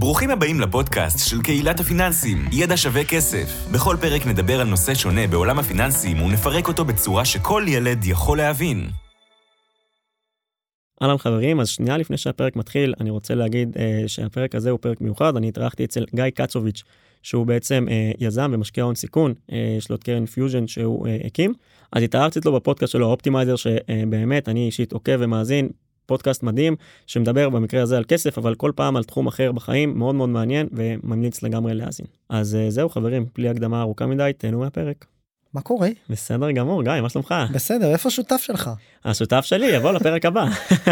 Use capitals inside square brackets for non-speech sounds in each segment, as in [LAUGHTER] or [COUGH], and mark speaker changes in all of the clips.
Speaker 1: ברוכים הבאים לפודקאסט של קהילת הפיננסים, ידע שווה כסף. בכל פרק נדבר על נושא שונה בעולם הפיננסים ונפרק אותו בצורה שכל ילד יכול להבין.
Speaker 2: אהלן חברים, אז שנייה לפני שהפרק מתחיל, אני רוצה להגיד אה, שהפרק הזה הוא פרק מיוחד, אני התארחתי אצל גיא קצוביץ', שהוא בעצם אה, יזם ומשקיע הון סיכון, אה, יש לו את קרן פיוז'ן שהוא אה, הקים. אז התארחתי אצלו בפודקאסט שלו, Optimizer, שבאמת אני אישית עוקב ומאזין, פודקאסט מדהים, שמדבר במקרה הזה על כסף, אבל כל פעם על תחום אחר בחיים, מאוד מאוד מעניין, וממליץ לגמרי להאזין. אז אה, זהו חברים, בלי הקדמה ארוכה מדי, תהנו מהפרק.
Speaker 3: מה קורה?
Speaker 2: בסדר גמור, גיא, מה שלומך?
Speaker 3: בסדר, איפה השותף שלך?
Speaker 2: השותף שלי יבוא לפרק הבא.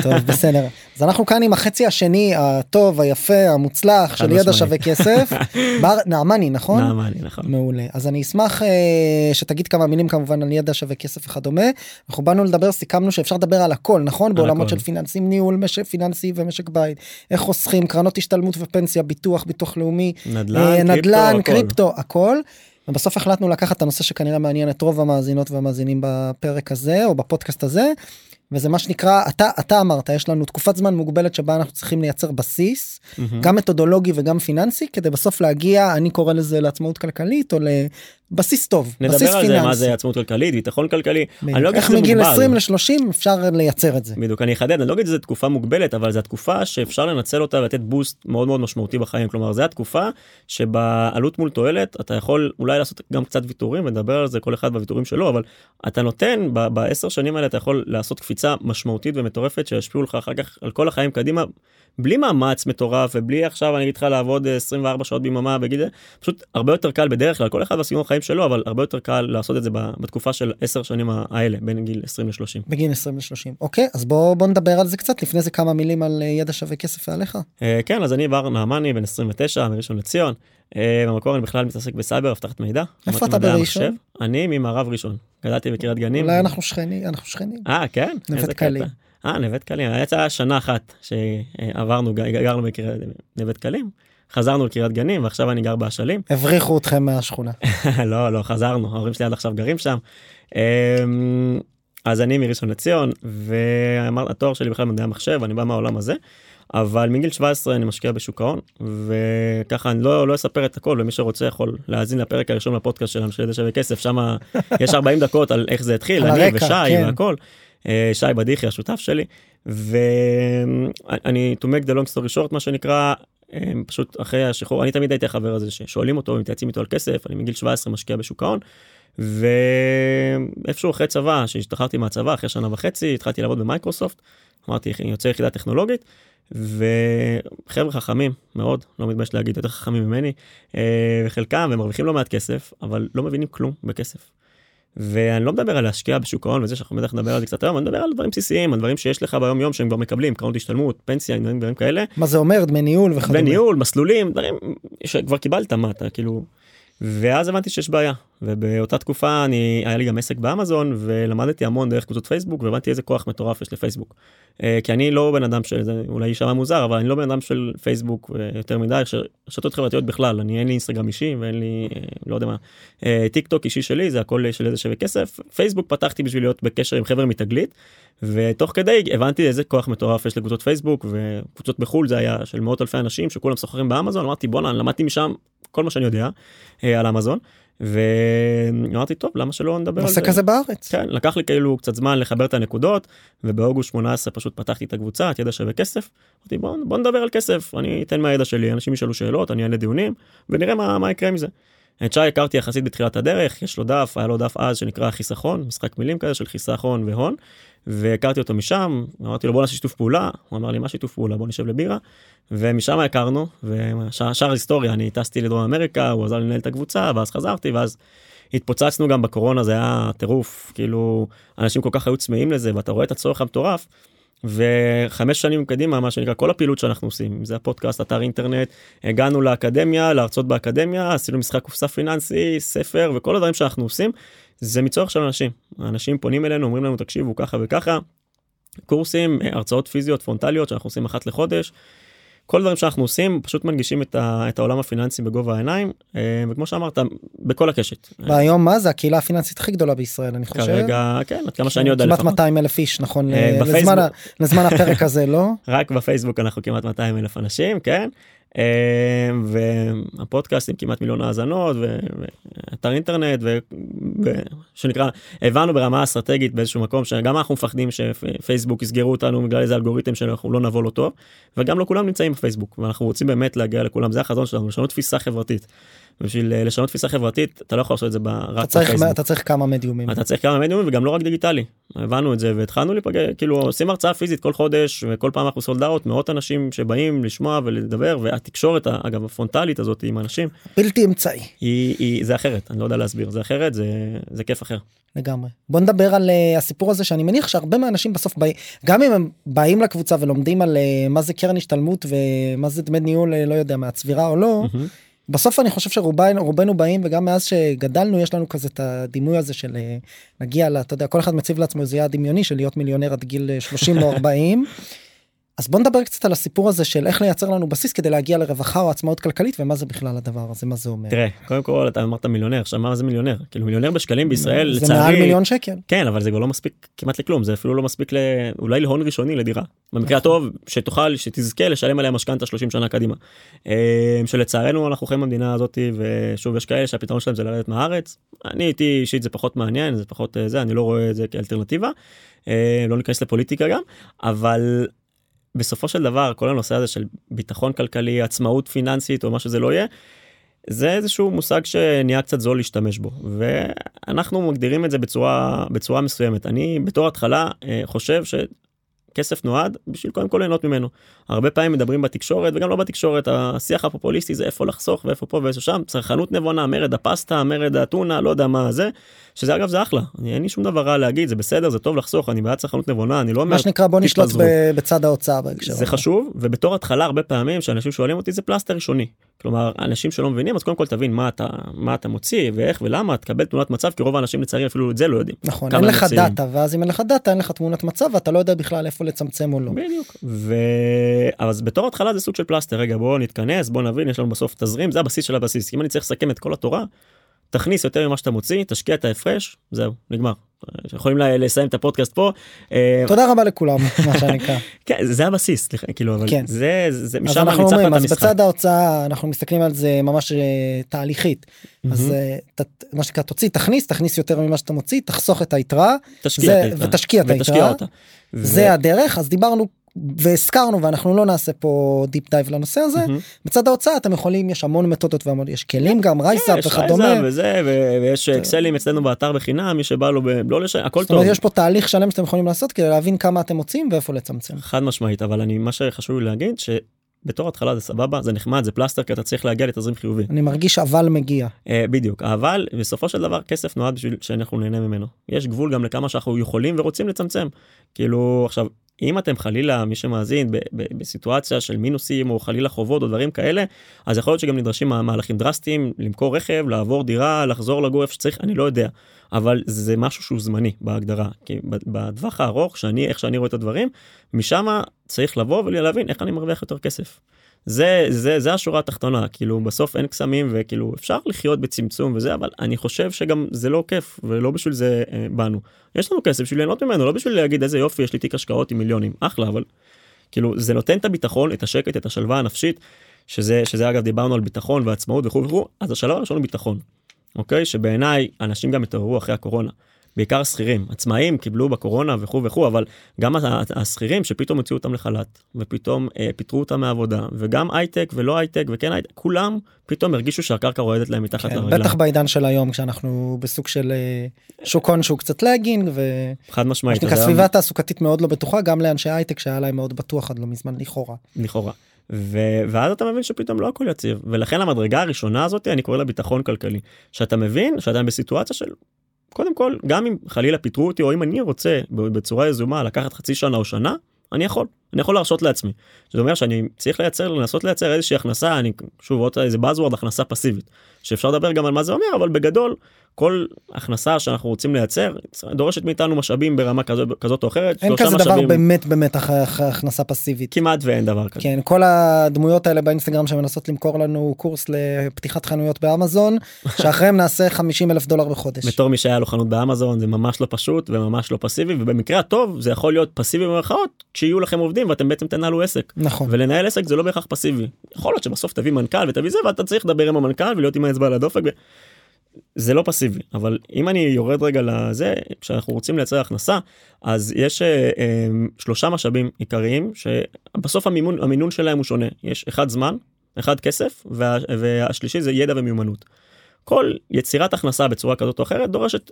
Speaker 3: טוב, בסדר. אז אנחנו כאן עם החצי השני הטוב, היפה, המוצלח של ידע שווה כסף. בר נעמני, נכון?
Speaker 2: נעמני, נכון.
Speaker 3: מעולה. אז אני אשמח אה, שתגיד כמה מילים כמובן על ידע שווה כסף וכדומה. אנחנו באנו לדבר, סיכמנו שאפשר לדבר על הכל, נכון? בעולמות של פיננסים, ניהול, משק פיננסי ומשק בית. איך חוסכים, קרנות השתלמות ופנסיה, ביטוח, ביטוח לאומי,
Speaker 2: נדל"ן, אה, נדל"ן
Speaker 3: קריפטו, הכל. ובסוף החלטנו לקחת את הנושא שכנראה מעניין את רוב המאזינות והמאזינים בפרק הזה או בפודקאסט הזה וזה מה שנקרא אתה אתה אמרת יש לנו תקופת זמן מוגבלת שבה אנחנו צריכים לייצר בסיס mm-hmm. גם מתודולוגי וגם פיננסי כדי בסוף להגיע אני קורא לזה לעצמאות כלכלית או בסיס טוב
Speaker 2: נדבר
Speaker 3: בסיס
Speaker 2: על פיננסי. זה מה זה עצמאות כלכלית ביטחון כלכלי.
Speaker 3: אני לא איך מגיל 20 ל-30 אפשר לייצר את זה.
Speaker 2: בדיוק אני אחדד אני לא אגיד שזה תקופה מוגבלת אבל זו התקופה שאפשר לנצל אותה ולתת בוסט מאוד מאוד משמעותי בחיים. כלומר זה התקופה שבעלות מול תועלת אתה יכול אולי לעשות גם קצת ויתורים ונדבר על זה כל אחד בוויתורים שלו אבל אתה נותן בעשר שנים האלה אתה יכול לעשות קפיצה משמעותית ומטורפת שישפיעו לך אחר כך על כל החיים קדימה בלי מאמץ מטורף ובלי עכשיו אני אגיד לך לעבוד 24 שעות ביממה בגיל זה פשוט הרבה יותר קל בדרך כלל כל אחד בסגנון החיים שלו אבל הרבה יותר קל לעשות את זה בתקופה של 10 שנים האלה בין גיל 20 ל-30.
Speaker 3: בגיל 20 ל-30 אוקיי אז בוא בוא נדבר על זה קצת לפני זה כמה מילים על אה, ידע שווה כסף עליך.
Speaker 2: אה, כן אז אני בר נעמני בן 29 מראשון לציון. אה, במקור אני בכלל מתעסק בסייבר אבטחת מידע.
Speaker 3: איפה אתה בראשון?
Speaker 2: אני ממערב ראשון גדלתי בקריית גנים.
Speaker 3: אולי אנחנו שכנים אנחנו שכנים.
Speaker 2: אה כן?
Speaker 3: נווה קלים.
Speaker 2: אה נווה קלים יצאה שנה אחת שעברנו גרנו בנווה קלים. חזרנו לקריית גנים ועכשיו אני גר באשלים.
Speaker 3: הבריחו אתכם מהשכונה. [LAUGHS]
Speaker 2: לא לא חזרנו ההורים שלי עד עכשיו גרים שם. אמ, אז אני מראשון לציון והתואר שלי בכלל מדעי המחשב אני בא מהעולם הזה. אבל מגיל 17 אני משקיע בשוק ההון וככה אני לא לא אספר את הכל ומי שרוצה יכול להאזין לפרק הראשון לפודקאסט שלנו של ידע שווה כסף שם [LAUGHS] יש 40 דקות על איך זה התחיל אני הרקע, ושי כן. והכל. אה, שי בדיחי השותף שלי ואני to make the long story short מה שנקרא פשוט אחרי השחרור אני תמיד הייתי החבר הזה ששואלים אותו מתייעצים איתו על כסף אני מגיל 17 משקיע בשוק ההון. ואיפשהו אחרי צבא שהשתחררתי מהצבא אחרי שנה וחצי התחלתי לעבוד במייקרוסופט אמרתי אני יוצא יחידה טכנולוגית וחבר'ה חכמים מאוד לא מתבייש להגיד יותר חכמים ממני אה, וחלקם הם מרוויחים לא מעט כסף אבל לא מבינים כלום בכסף. ואני לא מדבר על להשקיע בשוק ההון וזה שאנחנו בטח נדבר על זה קצת היום, אני מדבר על דברים בסיסיים, על דברים שיש לך ביום יום שהם כבר מקבלים, קרנות השתלמות, פנסיה, דברים, דברים כאלה.
Speaker 3: מה זה אומר? דמי ניהול וכדומה.
Speaker 2: דמי ניהול, מסלולים, דברים שכבר קיבלת, מה אתה כאילו... ואז הבנתי שיש בעיה ובאותה תקופה אני היה לי גם עסק באמזון ולמדתי המון דרך קבוצות פייסבוק והבנתי איזה כוח מטורף יש לפייסבוק. אה, כי אני לא בן אדם של זה אולי יישמע מוזר אבל אני לא בן אדם של פייסבוק יותר מדי רשתות חברתיות בכלל אני אין לי אינסטגרם אישי ואין לי אה, לא יודע מה אה, טיק טוק אישי שלי זה הכל של איזה שווה כסף פייסבוק פתחתי בשביל להיות בקשר עם חבר'ה מתגלית ותוך כדי הבנתי איזה כוח מטורף יש לקבוצות פייסבוק וקבוצות בחול זה היה של מאות אלפי אנשים שכולם סוחרים באמזון אמרתי בואנה למדתי משם כל מה שאני יודע על אמזון. ואמרתי טוב למה שלא נדבר על
Speaker 3: זה. כזה בארץ.
Speaker 2: כן לקח לי כאילו קצת זמן לחבר את הנקודות ובאוגוסט 18 פשוט פתחתי את הקבוצה את ידע שווה כסף. אמרתי בוא, בוא נדבר על כסף אני אתן מהידע שלי אנשים ישאלו שאלות אני אעלה דיונים ונראה מה, מה יקרה מזה. את שי הכרתי יחסית בתחילת הדרך יש לו דף היה לו דף אז שנקרא חיסכון משחק מילים כזה של חיסכון והון והכרתי אותו משם אמרתי לו בוא נעשה שיתוף פעולה. הוא אמר לי מה שיתוף פעולה? בוא נשב לבירה. ומשם הכרנו ושאר היסטוריה אני טסתי לדרום אמריקה הוא עזר לי לנהל את הקבוצה ואז חזרתי ואז התפוצצנו גם בקורונה זה היה טירוף. כאילו אנשים כל כך היו צמאים לזה ואתה רואה את הצורך המטורף. וחמש שנים קדימה מה שנקרא כל הפעילות שאנחנו עושים זה הפודקאסט אתר אינטרנט הגענו לאקדמיה להרצות באקדמיה עשינו משחק קופסה פיננסי ספר וכל הדברים שאנחנו עושים זה מצורך של אנשים. אנשים פונים אלינו אומרים לנו תקשיבו ככה וככה. קורסים הרצאות פיזיות פרונטליות שאנחנו עושים אחת לחודש. כל דברים שאנחנו עושים פשוט מנגישים את, ה, את העולם הפיננסי בגובה העיניים אה, וכמו שאמרת בכל הקשת.
Speaker 3: והיום מה? זה הקהילה הפיננסית הכי גדולה בישראל אני חושב.
Speaker 2: כרגע כן עד כמה שאני יודע
Speaker 3: כמעט 200 אלף איש נכון אה, לזמן, לזמן הפרק הזה לא? [LAUGHS]
Speaker 2: רק בפייסבוק אנחנו כמעט 200 אלף אנשים כן אה, והפודקאסטים כמעט מיליון האזנות ואתר אינטרנט ושנקרא הבנו ברמה אסטרטגית באיזשהו מקום שגם אנחנו מפחדים שפייסבוק יסגרו אותנו בגלל איזה אלגוריתם שאנחנו לא נבוא לו טוב וגם לא כולם נמצאים בפייסבוק ואנחנו רוצים באמת להגיע לכולם זה החזון שלנו לשנות תפיסה חברתית. בשביל אה, לשנות תפיסה חברתית אתה לא יכול לעשות את זה רק
Speaker 3: אתה צריך, אתה צריך כמה מדיומים
Speaker 2: אתה צריך כמה מדיומים וגם לא רק דיגיטלי הבנו את זה והתחלנו להיפגש כאילו עושים הרצאה פיזית כל חודש וכל פעם אנחנו סולד אאוט מאות אנשים שבאים לשמוע ולדבר והתקשורת אגב הפרונטלית הזאת עם אנשים
Speaker 3: בלתי אמצעי
Speaker 2: היא, היא זה אחרת אני לא יודע להסביר זה אחרת זה זה כיף אחר.
Speaker 3: לגמרי בוא נדבר על uh, הסיפור הזה שאני מניח שהרבה מהאנשים בסוף באים גם אם הם באים לקבוצה ולומדים על uh, מה זה קרן השתלמות ומה זה דמי ניהול uh, לא יודע מהצבירה או לא. Mm-hmm. בסוף אני חושב שרובנו באים וגם מאז שגדלנו יש לנו כזה את הדימוי הזה של נגיע לה, אתה יודע, כל אחד מציב לעצמו איזה יעד דמיוני של להיות מיליונר עד גיל 30 או 40. אז בוא נדבר קצת על הסיפור הזה של איך לייצר לנו בסיס כדי להגיע לרווחה או עצמאות כלכלית ומה זה בכלל הדבר הזה מה זה אומר.
Speaker 2: תראה קודם כל אתה אמרת מיליונר עכשיו מה זה מיליונר כאילו מיליונר בשקלים בישראל
Speaker 3: זה לצערי, מעל מיליון שקל
Speaker 2: כן אבל זה כבר לא מספיק כמעט לכלום זה אפילו לא מספיק ל... אולי להון ראשוני לדירה במקרה. הטוב שתוכל שתזכה לשלם עליה משכנתה 30 שנה קדימה. אה, שלצערנו אנחנו חיים במדינה הזאת ושוב יש כאלה שהפתרון שלהם זה לרדת מהארץ אני איתי אישית זה פחות מעניין זה פחות אה, זה אני לא רואה את זה כאלטרנטיבה. אה, לא ניכנס לפוליטיקה גם אבל בסופו של דבר כל הנושא הזה של ביטחון כלכלי עצמאות פיננסית או מה שזה לא יהיה. זה איזשהו מושג שנהיה קצת זול להשתמש בו ואנחנו מגדירים את זה בצורה בצורה מסוימת אני בתור התחלה אה, חושב כסף נועד בשביל קודם כל ליהנות ממנו. הרבה פעמים מדברים בתקשורת וגם לא בתקשורת השיח הפופוליסטי זה איפה לחסוך ואיפה פה ואיפה שם. צרכנות נבונה מרד הפסטה מרד האתונה לא יודע מה זה שזה אגב זה אחלה. אני אין לי שום דבר רע להגיד זה בסדר זה טוב לחסוך אני בעד צרכנות נבונה אני לא אומר
Speaker 3: מה שנקרא בוא נשלוט בצד ההוצאה בהקשר
Speaker 2: זה חשוב ובתור התחלה הרבה פעמים שאנשים שואלים אותי זה פלסטר ראשוני כלומר אנשים שלא מבינים אז קודם כל תבין מה אתה מה אתה מוציא ואיך ולמה תקבל תמונת מצב כי רוב האנשים לצערי אפילו את זה לא יודעים.
Speaker 3: נכון אין לך דאטה ואז אם אין לך דאטה אין לך תמונת מצב ואתה לא יודע בכלל איפה לצמצם או לא.
Speaker 2: בדיוק. ו... אז בתור התחלה זה סוג של פלסטר רגע בוא נתכנס בוא נבין יש לנו בסוף תזרים זה הבסיס של הבסיס אם אני צריך לסכם את כל התורה תכניס יותר ממה שאתה מוציא תשקיע את ההפרש זהו נגמר. יכולים לסיים את הפודקאסט פה.
Speaker 3: אה, תודה רבה לכולם [LAUGHS] מה שנקרא.
Speaker 2: כן זה הבסיס כאילו אבל כן. זה זה
Speaker 3: משם אנחנו אומרים אז בצד ההוצאה אנחנו מסתכלים על זה ממש אה, תהליכית אז אה, מה שנקרא תוציא תכניס תכניס יותר ממה שאתה מוציא תחסוך את היתרה ותשקיע את היתרה. זה הדרך אז דיברנו והזכרנו ואנחנו לא נעשה פה deep dive לנושא הזה mm-hmm. בצד ההוצאה אתם יכולים יש המון מתודות והמון יש כלים גם
Speaker 2: כן,
Speaker 3: וכדומה
Speaker 2: וזה ויש אקסלים אצלנו באתר בחינם מי שבא לו לא לשם הכל טוב
Speaker 3: יש פה תהליך שלם שאתם יכולים לעשות כדי להבין כמה אתם מוצאים ואיפה לצמצם
Speaker 2: חד משמעית אבל אני מה שחשוב לי להגיד ש... בתור התחלה זה סבבה זה נחמד זה פלסטר כי אתה צריך להגיע לתזרים חיובי.
Speaker 3: אני מרגיש אבל מגיע.
Speaker 2: Uh, בדיוק אבל בסופו של דבר כסף נועד בשביל שאנחנו נהנה ממנו יש גבול גם לכמה שאנחנו יכולים ורוצים לצמצם כאילו עכשיו אם אתם חלילה מי שמאזין ב- ב- בסיטואציה של מינוסים או חלילה חובות או דברים כאלה אז יכול להיות שגם נדרשים מהלכים דרסטיים למכור רכב לעבור דירה לחזור לגור איפה שצריך אני לא יודע אבל זה משהו שהוא זמני בהגדרה כי בטווח הארוך שאני איך שאני רואה את הדברים משם צריך לבוא ולהבין איך אני מרוויח יותר כסף. זה זה זה השורה התחתונה כאילו בסוף אין קסמים וכאילו אפשר לחיות בצמצום וזה אבל אני חושב שגם זה לא כיף ולא בשביל זה אה, באנו יש לנו כסף בשביל ליהנות ממנו לא בשביל להגיד איזה יופי יש לי תיק השקעות עם מיליונים אחלה אבל כאילו זה נותן את הביטחון את השקט את השלווה הנפשית שזה שזה אגב דיברנו על ביטחון ועצמאות וכו' וכו' אז השלב הראשון הוא ביטחון. אוקיי שבעיניי אנשים גם התעוררו אחרי הקורונה בעיקר שכירים עצמאים קיבלו בקורונה וכו' וכו' אבל גם השכירים שפתאום הוציאו אותם לחל"ת ופתאום אה, פיטרו אותם מהעבודה וגם הייטק ולא הייטק וכן הייטק כולם פתאום הרגישו שהקרקע רועדת להם מתחת כן, לרגליים.
Speaker 3: בטח בעידן של היום כשאנחנו בסוג של אה, שוק הון שהוא קצת lagging
Speaker 2: וחד משמעית.
Speaker 3: סביבה היום... תעסוקתית מאוד לא בטוחה גם לאנשי הייטק שהיה להם מאוד בטוח עד לא מזמן לכאורה.
Speaker 2: לכאורה. ו- ואז אתה מבין שפתאום לא הכל יציב ולכן המדרגה הראשונה הזאת אני קורא לה ביטחון כלכלי שאתה מבין שאתה בסיטואציה של קודם כל גם אם חלילה פיטרו אותי או אם אני רוצה בצורה יזומה לקחת חצי שנה או שנה אני יכול אני יכול להרשות לעצמי. זה אומר שאני צריך לייצר לנסות לייצר איזושהי הכנסה אני שוב עוד איזה buzzword הכנסה פסיבית שאפשר לדבר גם על מה זה אומר אבל בגדול כל הכנסה שאנחנו רוצים לייצר דורשת מאיתנו משאבים ברמה כזאת, כזאת או אחרת.
Speaker 3: אין כזה משאבים... דבר באמת באמת הכנסה פסיבית.
Speaker 2: כמעט ואין דבר כזה.
Speaker 3: כן כל הדמויות האלה באינסטגרם שמנסות למכור לנו קורס לפתיחת חנויות באמזון [LAUGHS] שאחריהם נעשה 50 אלף דולר בחודש.
Speaker 2: בתור מי שהיה לו חנות באמזון זה ממש לא פשוט וממש לא פסיבי ובמקרה הטוב זה יכול להיות פסיבי במרכאות כשיהיו לכם עובדים עובדים ואתם בעצם תנהלו עסק.
Speaker 3: נכון.
Speaker 2: ולנהל עסק זה לא בהכרח פסיבי. יכול להיות שבסוף תביא מנכ"ל ותביא זה ואתה צריך לדבר עם המנכ"ל ולהיות עם האצבע על הדופק. ו... זה לא פסיבי אבל אם אני יורד רגע לזה כשאנחנו רוצים לייצר הכנסה אז יש אה, אה, שלושה משאבים עיקריים שבסוף המימון המינון שלהם הוא שונה יש אחד זמן אחד כסף וה, והשלישי זה ידע ומיומנות. כל יצירת הכנסה בצורה כזאת או אחרת דורשת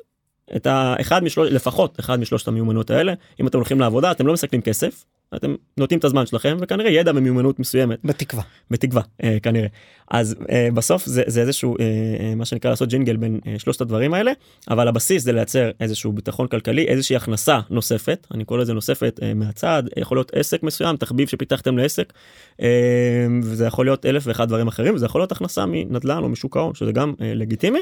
Speaker 2: את האחד משלוש לפחות אחד משלושת המיומנות האלה אם אתם הולכים לעבודה אתם לא מסכנים כסף אתם נותנים את הזמן שלכם וכנראה ידע ומיומנות מסוימת.
Speaker 3: בתקווה.
Speaker 2: בתקווה אה, כנראה. אז אה, בסוף זה, זה איזשהו אה, אה, מה שנקרא לעשות ג'ינגל בין אה, שלושת הדברים האלה אבל הבסיס זה לייצר איזשהו ביטחון כלכלי איזושהי הכנסה נוספת אני קורא לזה נוספת אה, מהצד יכול להיות עסק מסוים תחביב שפיתחתם לעסק אה, וזה יכול להיות אלף ואחד דברים אחרים וזה יכול להיות הכנסה מנדל"ן או משוק ההון שזה גם אה, לגיטימי.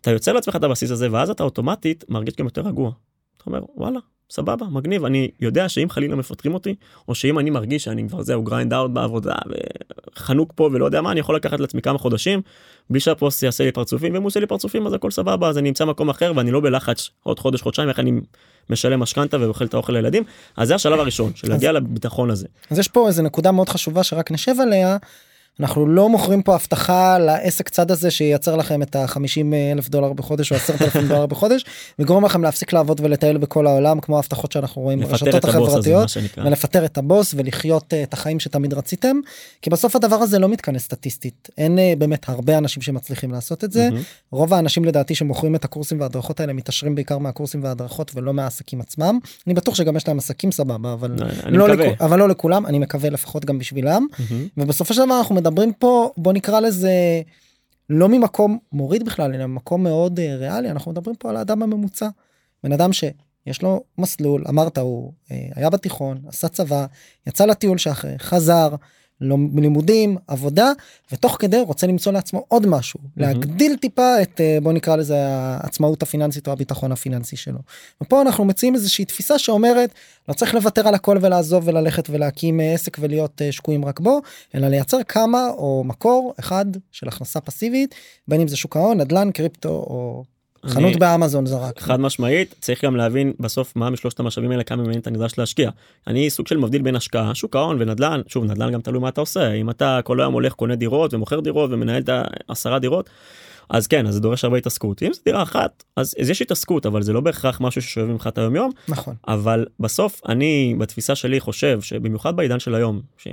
Speaker 2: אתה יוצר לעצמך את הבסיס הזה ואז אתה אוטומטית מרגיש גם יותר רגוע. אתה אומר וואלה סבבה מגניב אני יודע שאם חלילה מפטרים אותי או שאם אני מרגיש שאני כבר זהו grind out בעבודה וחנוק פה ולא יודע מה אני יכול לקחת לעצמי כמה חודשים בלי שהבוס יעשה לי פרצופים ואם הוא עושה לי פרצופים אז הכל סבבה אז אני אמצא מקום אחר ואני לא בלחץ עוד חודש חודשיים איך אני משלם משכנתה ואוכל את האוכל לילדים אז זה השלב הראשון של להגיע לביטחון הזה.
Speaker 3: אז יש פה איזה נקודה מאוד חשובה שרק נשב עליה. אנחנו לא מוכרים פה הבטחה לעסק צד הזה שייצר לכם את ה-50 אלף דולר בחודש או 10 אלפים דולר בחודש [LAUGHS] וגורם לכם להפסיק לעבוד ולטייל בכל העולם כמו ההבטחות שאנחנו רואים ברשתות החברתיות ולפטר את הבוס ולחיות את החיים שתמיד רציתם כי בסוף הדבר הזה לא מתכנס סטטיסטית. אין באמת הרבה אנשים שמצליחים לעשות את זה. mm-hmm. רוב האנשים לדעתי שמוכרים את הקורסים וההדרכות האלה מתעשרים בעיקר מהקורסים וההדרכות ולא מהעסקים עצמם. אני בטוח שגם יש להם עסקים סבבה אבל לא, לכ... אבל לא לכולם אני מקווה לפחות גם בשבילם. mm-hmm. ובסופו של דבר אנחנו מדברים פה בוא נקרא לזה לא ממקום מוריד בכלל אלא ממקום מאוד uh, ריאלי אנחנו מדברים פה על האדם הממוצע. בן אדם שיש לו מסלול אמרת הוא uh, היה בתיכון עשה צבא יצא לטיול שאחרי חזר לימודים עבודה ותוך כדי רוצה למצוא לעצמו עוד משהו mm-hmm. להגדיל טיפה את אה, בוא נקרא לזה העצמאות הפיננסית או הביטחון הפיננסי שלו. ופה אנחנו מציעים איזושהי תפיסה שאומרת לא צריך לוותר על הכל ולעזוב וללכת ולהקים אה, עסק ולהיות אה, שקועים רק בו אלא לייצר כמה או מקור אחד של הכנסה פסיבית בין אם זה שוק ההון נדל"ן קריפטו או חנות באמזון זרק.
Speaker 2: חד משמעית צריך גם להבין בסוף מה משלושת המשאבים האלה כמה ממני אתה נדרש להשקיע. אני סוג של מבדיל בין השקעה שוק ההון ונדל"ן שוב נדל"ן גם תלוי מה אתה עושה אם אתה כל היום הולך קונה דירות ומוכר דירות ומנהל את העשרה דירות אז כן אז זה דורש הרבה התעסקות אם זה דירה אחת אז, אז יש התעסקות אבל זה לא בהכרח משהו ששואב ממך את היום יום
Speaker 3: נכון
Speaker 2: אבל בסוף אני בתפיסה שלי חושב שבמיוחד בעידן של היום ש...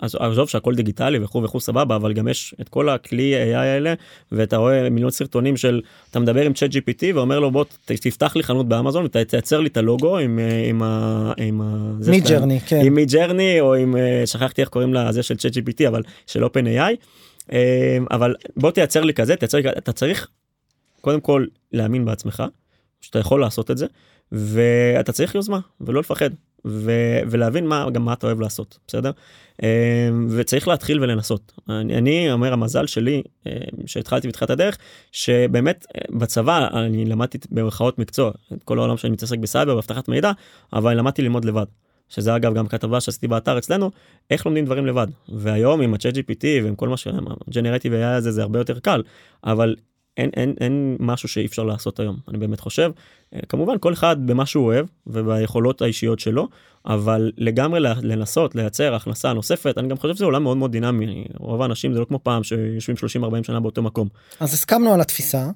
Speaker 2: אז עזוב שהכל דיגיטלי וכו' וכו' סבבה אבל גם יש את כל הכלי AI האלה ואתה רואה מיליון סרטונים של אתה מדבר עם ChatGPT ואומר לו בוא תפתח לי חנות באמזון ותייצר לי את הלוגו עם עם ה... עם ה...
Speaker 3: Midjourney כן.
Speaker 2: עם Midjourney או עם אה, שכחתי איך קוראים לזה של ChatGPT אבל של OpenAI. אבל בוא תייצר לי כזה תייצר לי כזה אתה צריך קודם כל להאמין בעצמך שאתה יכול לעשות את זה ואתה צריך יוזמה ולא לפחד ו- ולהבין מה גם מה אתה אוהב לעשות בסדר? אמ, וצריך להתחיל ולנסות. אני, אני אומר המזל שלי אמ, שהתחלתי בתחילת הדרך שבאמת בצבא אני למדתי במרכאות מקצוע את כל העולם שאני מתעסק בסייבר ואבטחת מידע אבל למדתי ללמוד לבד שזה אגב גם כתבה שעשיתי באתר אצלנו, איך לומדים דברים לבד. והיום עם ה-chat GPT ועם כל מה שהג'נרטיב AI הזה זה הרבה יותר קל, אבל אין, אין, אין משהו שאי אפשר לעשות היום, אני באמת חושב. אה, כמובן כל אחד במה שהוא אוהב וביכולות האישיות שלו, אבל לגמרי לנסות לייצר הכנסה נוספת, אני גם חושב שזה עולם מאוד מאוד דינמי, רוב האנשים זה לא כמו פעם שיושבים 30-40 שנה באותו מקום.
Speaker 3: אז הסכמנו על התפיסה,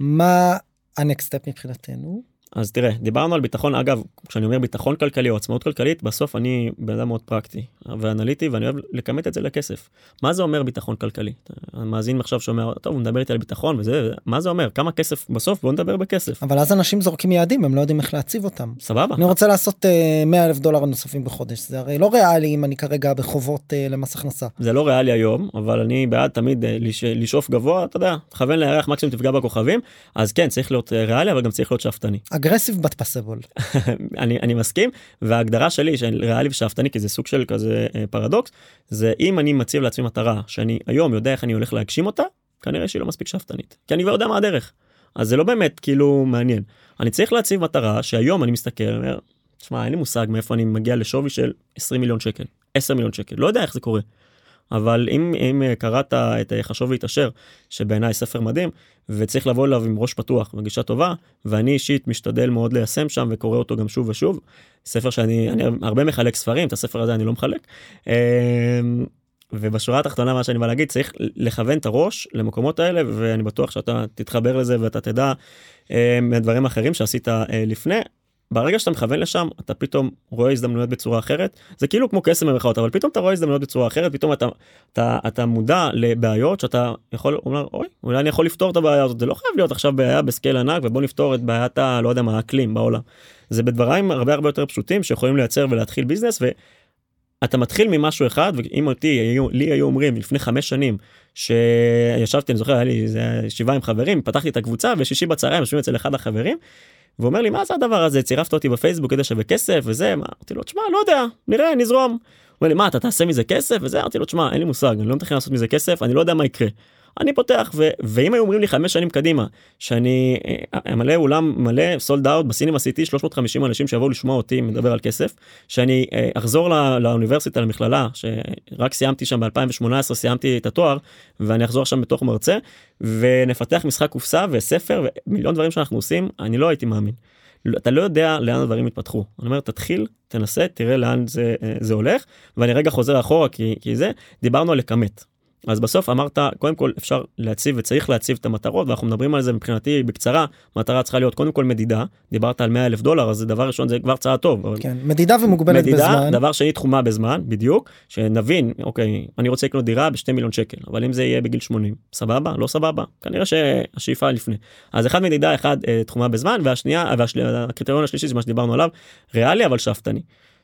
Speaker 3: מה הנקסט סטפ מבחינתנו?
Speaker 2: אז תראה דיברנו על ביטחון אגב כשאני אומר ביטחון כלכלי או עצמאות כלכלית בסוף אני בן אדם מאוד פרקטי ואנליטי ואני אוהב לכמת את זה לכסף. מה זה אומר ביטחון כלכלי? המאזין עכשיו שומע טוב הוא מדבר איתי על ביטחון וזה מה זה אומר כמה כסף בסוף בוא נדבר בכסף.
Speaker 3: אבל אז אנשים זורקים יעדים הם לא יודעים איך להציב אותם.
Speaker 2: סבבה.
Speaker 3: אני רוצה לעשות uh, אה, 100 אלף דולר נוספים בחודש זה הרי לא ריאלי אם אני כרגע בחובות uh, למס הכנסה.
Speaker 2: זה לא ריאלי היום אבל אני בעד תמיד uh, לש, לשאוף גבוה אתה יודע תכוון לירח מקסימום תפגע בכוכבים אז כן צריך להיות ריאלי אבל גם צריך להיות שאפתני.
Speaker 3: אגרסיב בת פסבול.
Speaker 2: אני, אני מסכים וההגדרה שלי של ריאלי ושאפתני כי זה סוג של כזה אה, פרדוקס זה אם אני מציב לעצמי מטרה שאני היום יודע איך אני הולך להגשים אותה כנראה שהיא לא מספיק שאפתנית כי אני כבר יודע מה הדרך. אז זה לא באמת כאילו מעניין אני צריך להציב מטרה שהיום אני מסתכל אומר שמע אין לי מושג מאיפה אני מגיע לשווי של 20 מיליון שקל 10 מיליון שקל לא יודע איך זה קורה. אבל אם, אם אה, קראת את אה, חשוב והתעשר, שבעיניי ספר מדהים, וצריך לבוא אליו עם ראש פתוח וגישה טובה, ואני אישית משתדל מאוד ליישם שם וקורא אותו גם שוב ושוב. ספר שאני אני הרבה מחלק ספרים, את הספר הזה אני לא מחלק. אמ, ובשורה התחתונה מה שאני בא להגיד צריך לכוון את הראש למקומות האלה ואני בטוח שאתה תתחבר לזה ואתה תדע מדברים אמ, אחרים שעשית אה, לפני ברגע שאתה מכוון לשם אתה פתאום רואה הזדמנויות בצורה אחרת. זה כאילו כמו קסם במרכאות אבל פתאום אתה רואה הזדמנויות בצורה אחרת פתאום אתה אתה אתה מודע לבעיות שאתה יכול אומר אוי אולי אני יכול לפתור את הבעיה הזאת. זה לא חייב להיות עכשיו בעיה בסקייל ענק ובוא נפתור את בעיית הלא יודע מה האקלים בעולם. זה בדברים הרבה הרבה יותר פשוטים שיכולים לייצר ולהתחיל ביזנס ואתה מתחיל ממשהו אחד ואם אותי היו לי היו אומרים לפני חמש שנים שישבתי אני זוכר היה לי איזה שבעה עם חברים פתחתי את הקבוצה ושישי בצהריים יושבים אצל אחד החברים. ואומר לי מה זה הדבר הזה צירפת אותי בפייסבוק כדי שווה כסף וזה מה אמרתי לו תשמע לא יודע נראה נזרום. אומר לי מה אתה תעשה מזה כסף וזה אמרתי לו תשמע אין לי מושג אני לא מתכנן לעשות מזה כסף אני לא יודע מה יקרה. אני פותח ו- ואם היו אומרים לי חמש שנים קדימה שאני אה, מלא אולם מלא סולד אאוט בסינמה סיטי 350 אנשים שיבואו לשמוע אותי מדבר על כסף שאני אה, אחזור לא, לאוניברסיטה למכללה שרק סיימתי שם ב2018 סיימתי את התואר ואני אחזור שם בתוך מרצה ונפתח משחק קופסה וספר ומיליון דברים שאנחנו עושים אני לא הייתי מאמין. אתה לא יודע לאן הדברים יתפתחו. אני אומר תתחיל תנסה תראה לאן זה אה, זה הולך ואני רגע חוזר אחורה כי, כי זה דיברנו על לכמת אז בסוף אמרת קודם כל אפשר להציב וצריך להציב את המטרות ואנחנו מדברים על זה מבחינתי בקצרה מטרה צריכה להיות קודם כל מדידה דיברת על 100 אלף דולר אז זה דבר ראשון זה כבר צעד טוב.
Speaker 3: כן, מדידה ומוגבלת
Speaker 2: מדידה,
Speaker 3: בזמן.
Speaker 2: דבר שני תחומה בזמן בדיוק שנבין אוקיי אני רוצה לקנות דירה בשתי מיליון שקל אבל אם זה יהיה בגיל 80 סבבה לא סבבה כנראה שהשאיפה לפני אז אחד מדידה אחד אה, תחומה בזמן והשנייה והקריטריון השלישי זה מה שדיברנו עליו ריאלי אבל שאפתני.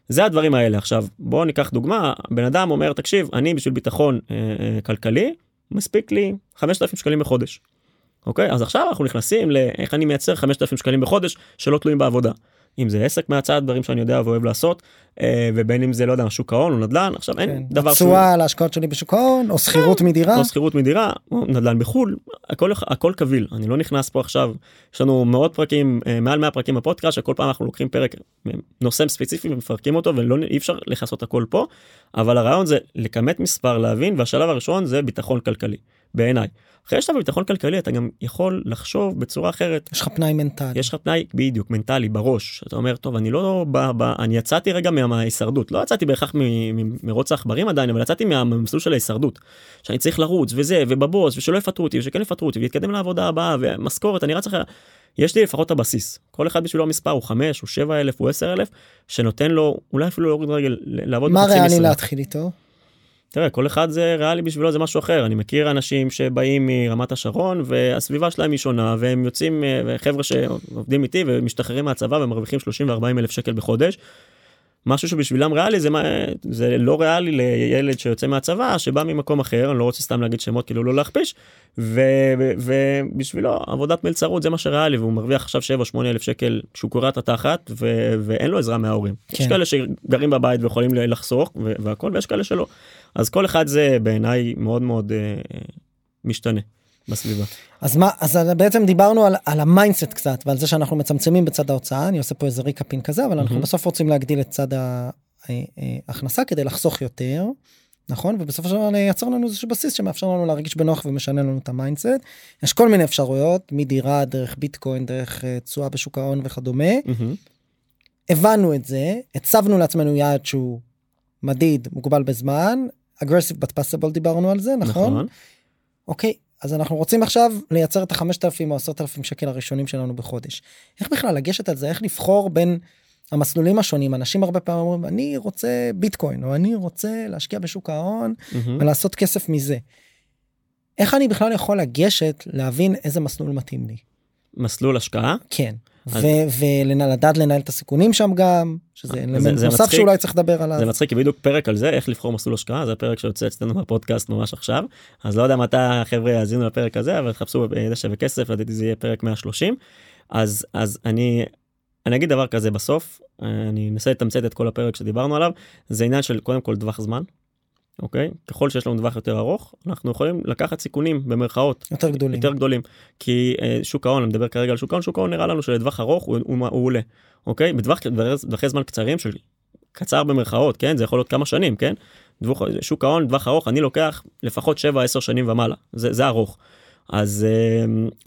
Speaker 2: זה הדברים האלה עכשיו בואו ניקח דוגמה בן אדם אומר תקשיב אני בשביל ביטחון אה, אה, כלכלי מספיק לי 5,000 שקלים בחודש. אוקיי אז עכשיו אנחנו נכנסים לאיך אני מייצר 5,000 שקלים בחודש שלא תלויים בעבודה. אם זה עסק מהצד דברים שאני יודע ואוהב לעשות אה, ובין אם זה לא יודע שוק ההון או נדל"ן עכשיו אין כן. דבר
Speaker 3: שהוא... תשואה על ההשקעות שלי בשוק ההון או שכירות כן, מדירה?
Speaker 2: או שכירות מדירה או נדל"ן בחול הכל הכל קביל. אני לא נכנס פה עכשיו יש לנו מאות פרקים אה, מעל 100 פרקים בפודקאסט שכל פעם אנחנו לוקחים פרק נושא ספציפי ומפרקים אותו ולא אי אפשר לכסות הכל פה אבל הרעיון זה לכמת מספר להבין והשלב הראשון זה ביטחון כלכלי בעיניי. אחרי שאתה בביטחון כלכלי אתה גם יכול לחשוב בצורה אחרת.
Speaker 3: יש לך פנאי מנטלי.
Speaker 2: יש לך פנאי בדיוק מנטלי בראש אתה אומר טוב אני לא בא, בא אני יצאתי רגע מההישרדות לא יצאתי בהכרח ממרוץ העכברים עדיין אבל יצאתי מהמסלול של ההישרדות. שאני צריך לרוץ וזה ובבוס ושלא יפטרו אותי ושכן יפטרו אותי ולהתקדם לעבודה הבאה ומשכורת אני רץ אחרי. יש לי לפחות הבסיס כל אחד בשבילו המספר הוא 5 או 7 אלף או 10 אלף שנותן לו אולי אפילו להוריד רגל לעבוד
Speaker 3: מה ריאלי להתחיל איתו.
Speaker 2: תראה כל אחד זה ריאלי בשבילו זה משהו אחר אני מכיר אנשים שבאים מרמת השרון והסביבה שלהם היא שונה והם יוצאים אה, חבר'ה שעובדים איתי ומשתחררים מהצבא ומרוויחים 30 ו-40 אלף שקל בחודש. משהו שבשבילם ריאלי זה מה זה לא ריאלי לילד שיוצא מהצבא שבא ממקום אחר אני לא רוצה סתם להגיד שמות כאילו לא להכפיש ובשבילו עבודת מלצרות זה מה שריאלי והוא מרוויח עכשיו 7 8 אלף שקל כשהוא קורע את התחת ואין לו עזרה מההורים כן. יש כאלה שגרים בבית ויכולים לחסוך והכל ויש כאלה שלא אז כל אחד זה בעיניי מאוד מאוד אה, משתנה. בסביבה.
Speaker 3: אז מה אז בעצם דיברנו על, על ה mindset קצת ועל זה שאנחנו מצמצמים בצד ההוצאה אני עושה פה איזה recapping כזה אבל אנחנו בסוף רוצים להגדיל את צד ההכנסה כדי לחסוך יותר. נכון ובסופו של דבר ייצר לנו איזשהו בסיס שמאפשר לנו להרגיש בנוח ומשנה לנו את ה mindset. יש כל מיני אפשרויות מדירה דרך ביטקוין דרך אה, תשואה בשוק ההון וכדומה. הבנו את זה הצבנו לעצמנו יעד שהוא מדיד מוגבל בזמן aggressive but feasible דיברנו על זה נכון? נכון. אוקיי אז אנחנו רוצים עכשיו לייצר את החמשת אלפים או עשרת אלפים שקל הראשונים שלנו בחודש. איך בכלל לגשת על זה איך לבחור בין המסלולים השונים אנשים הרבה פעמים אומרים אני רוצה ביטקוין או אני רוצה להשקיע בשוק ההון mm-hmm. ולעשות כסף מזה. איך אני בכלל יכול לגשת להבין איזה מסלול מתאים לי.
Speaker 2: מסלול השקעה?
Speaker 3: כן. ולדעת לנהל את הסיכונים שם גם שזה אלמנט נוסף שאולי צריך לדבר עליו.
Speaker 2: זה מצחיק כי בדיוק פרק על זה איך לבחור מסלול השקעה זה הפרק שיוצא אצלנו בפודקאסט ממש עכשיו. אז לא יודע מתי החבר'ה יאזינו לפרק הזה אבל תחפשו ידע שווה כסף לדעתי זה יהיה פרק 130 אז אז אני אני אגיד דבר כזה בסוף אני אנסה לתמצת את כל הפרק שדיברנו עליו. זה עניין של קודם כל טווח זמן אוקיי? ככל שיש לנו טווח יותר ארוך אנחנו יכולים לקחת סיכונים במרכאות
Speaker 3: יותר גדולים.
Speaker 2: יותר גדולים. כי אה, שוק ההון אני מדבר כרגע על שוק ההון שוק ההון נראה לנו שלטווח ארוך הוא, הוא, הוא עולה אוקיי? בטווח טווחי זמן קצרים של קצר במרכאות כן? זה יכול להיות כמה שנים כן? דבוך, שוק ההון טווח ארוך אני לוקח לפחות 7-10 שנים ומעלה. זה, זה ארוך. אז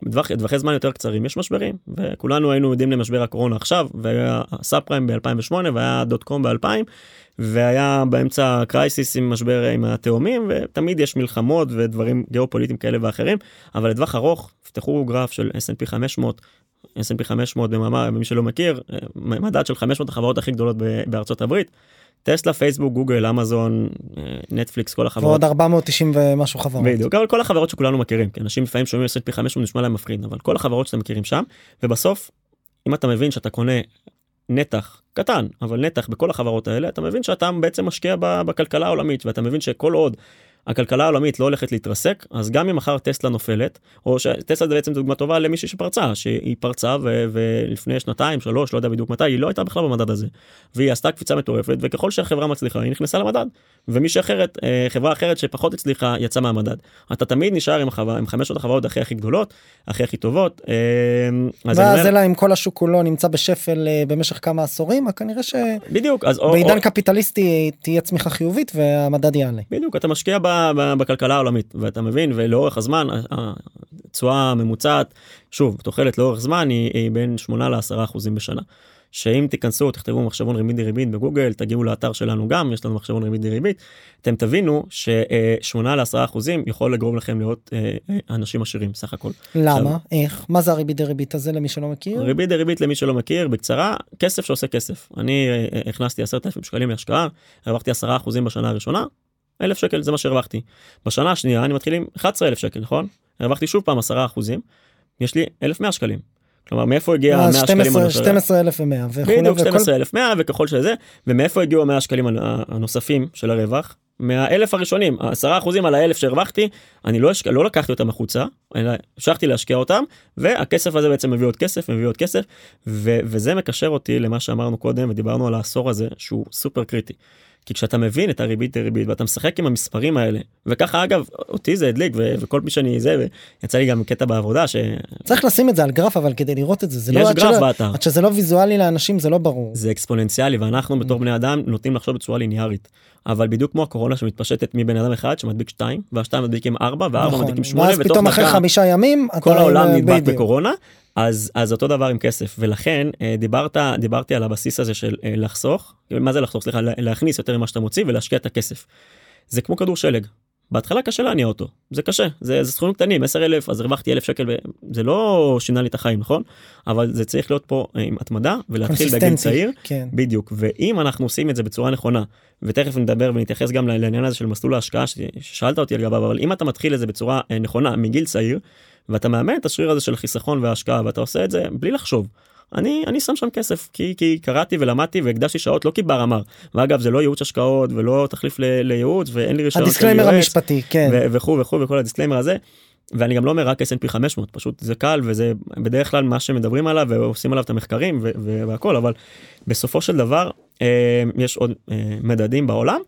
Speaker 2: בטווח אה, טווחי זמן יותר קצרים יש משברים וכולנו היינו עדים למשבר הקורונה עכשיו והיה סאב פריים ב2008 והיה dot com ב2000 והיה באמצע crisis עם משבר עם התאומים ותמיד יש מלחמות ודברים גיאופוליטיים כאלה ואחרים אבל לטווח ארוך תפתחו גרף של S&P 500 S&P 500 במאמר מי שלא מכיר אה, מדד של 500 החברות הכי גדולות בארצות הברית. טסלה פייסבוק גוגל אמזון אה, נטפליקס כל החברות.
Speaker 3: ועוד 490 ומשהו חברות.
Speaker 2: בדיוק אבל כל החברות שכולנו מכירים כי אנשים לפעמים שומעים S&P 500 נשמע להם מפחיד אבל כל החברות שאתם מכירים שם ובסוף אם אתה מבין שאתה קונה נתח קטן אבל נתח בכל החברות האלה אתה מבין שאתה בעצם משקיע בכלכלה העולמית ואתה מבין שכל עוד הכלכלה העולמית לא הולכת להתרסק אז גם אם מחר טסלה נופלת או שטסלה זה בעצם דוגמה טובה למישהי שפרצה שהיא פרצה ו- ולפני שנתיים שלוש לא יודע בדיוק מתי היא לא הייתה בכלל במדד הזה. והיא עשתה קפיצה מטורפת וככל שהחברה מצליחה היא נכנסה למדד. ומישהי אחרת אה, חברה אחרת שפחות הצליחה יצאה מהמדד. אתה תמיד נשאר עם החברה עם 500 החברות הכי הכי גדולות הכי הכי טובות. אה,
Speaker 3: אז ואז אלא אם כל השוק כולו נמצא בשפל אה, במשך כמה עשורים כנראה
Speaker 2: שבדיוק אז
Speaker 3: בעידן או, קפיטליסטי תהיה צמיחה חיובית והמדד יעלה.
Speaker 2: בדיוק אתה משקיע ב... בכלכלה העולמית ואתה מבין ולאורך הזמן התשואה הממוצעת שוב תוחלת לאורך זמן היא, היא בין 8 ל-10 אחוזים בשנה. שאם תיכנסו תכתבו מחשבון ריבית דריבית בגוגל תגיעו לאתר שלנו גם יש לנו מחשבון ריבית דריבית אתם תבינו ש-8 ל-10 אחוזים יכול לגרום לכם להיות אה, אה, אנשים עשירים סך הכל.
Speaker 3: למה עכשיו, איך מה זה הריבית דריבית הזה למי שלא מכיר?
Speaker 2: ריבית דריבית למי שלא מכיר בקצרה כסף שעושה כסף אני אה, הכנסתי 10,000 שקלים להשקעה הרווחתי 10 אחוזים בשנה הראשונה אלף שקל זה מה שהרווחתי. בשנה השנייה אני מתחיל עם 11 אלף שקל נכון? הרווחתי שוב פעם 10 אחוזים יש לי 1,100 שקלים. כלומר מאיפה הגיע 100 שקלים
Speaker 3: 12,100
Speaker 2: בדיוק 12,100 וככל שזה ומאיפה הגיעו 100 שקלים הנוספים של הרווח מהאלף הראשונים 10 אחוזים על האלף שהרווחתי אני לא, השק... לא לקחתי אותם החוצה אלא המשכתי להשקיע אותם והכסף הזה בעצם מביא עוד כסף מביא עוד כסף ו... וזה מקשר אותי למה שאמרנו קודם ודיברנו על העשור הזה שהוא סופר קריטי. כי כשאתה מבין את הריבית דריבית ואתה משחק עם המספרים האלה וככה אגב אותי זה הדליק ו- וכל מי שאני זה ויצא לי גם קטע בעבודה ש...
Speaker 3: צריך לשים את זה על גרף אבל כדי לראות את זה זה
Speaker 2: לא יש גרף באתר.
Speaker 3: עד שזה לא ויזואלי לאנשים זה לא ברור.
Speaker 2: זה אקספוננציאלי ואנחנו בתור בני אדם נוטים לחשוב בצורה ליניארית. אבל בדיוק כמו הקורונה שמתפשטת מבן אדם אחד שמדביק 2 והשתיים מדביקים 4 וארבע נכון. מדביקים 8
Speaker 3: ואז פתאום אחרי חמישה ימים
Speaker 2: כל העולם נדבק בקורונה אז אז אותו דבר עם כסף. ולכן אה, דיברת דיברתי על הבסיס הזה של אה, לחסוך. מה זה לחסוך? סליחה להכניס יותר ממה שאתה מוציא ולהשקיע את הכסף. זה כמו כדור שלג. בהתחלה קשה להניע אותו. זה קשה. זה, זה סכומים קטנים 10 אלף אז הרווחתי אלף שקל זה לא שינה לי את החיים נכון? אבל זה צריך להיות פה אה, עם התמדה ולהתחיל בגיל צעיר.
Speaker 3: כן.
Speaker 2: בדיוק. ואם אנחנו עושים את זה בצורה נכונה ותכף נדבר ונתייחס גם לעניין הזה של מסלול ההשקעה ששאלת אותי לגביו אבל אם אתה מתחיל את זה בצורה נכונה מגיל צעיר. ואתה מאמן את השריר הזה של חיסכון והשקעה ואתה עושה את זה בלי לחשוב. אני אני שם שם כסף כי כי קראתי ולמדתי והקדשתי שעות לא כי בר אמר ואגב זה לא ייעוץ השקעות ולא תחליף לייעוץ ואין לי רישיון
Speaker 3: ה disclaimer המשפטי כן
Speaker 2: וכו' וכו' וכל ה disclaimer הזה. ואני גם לא אומר רק S&P 500 פשוט זה קל וזה בדרך כלל מה שמדברים עליו ועושים עליו את המחקרים והכל אבל בסופו של דבר אה, יש עוד אה, מדדים בעולם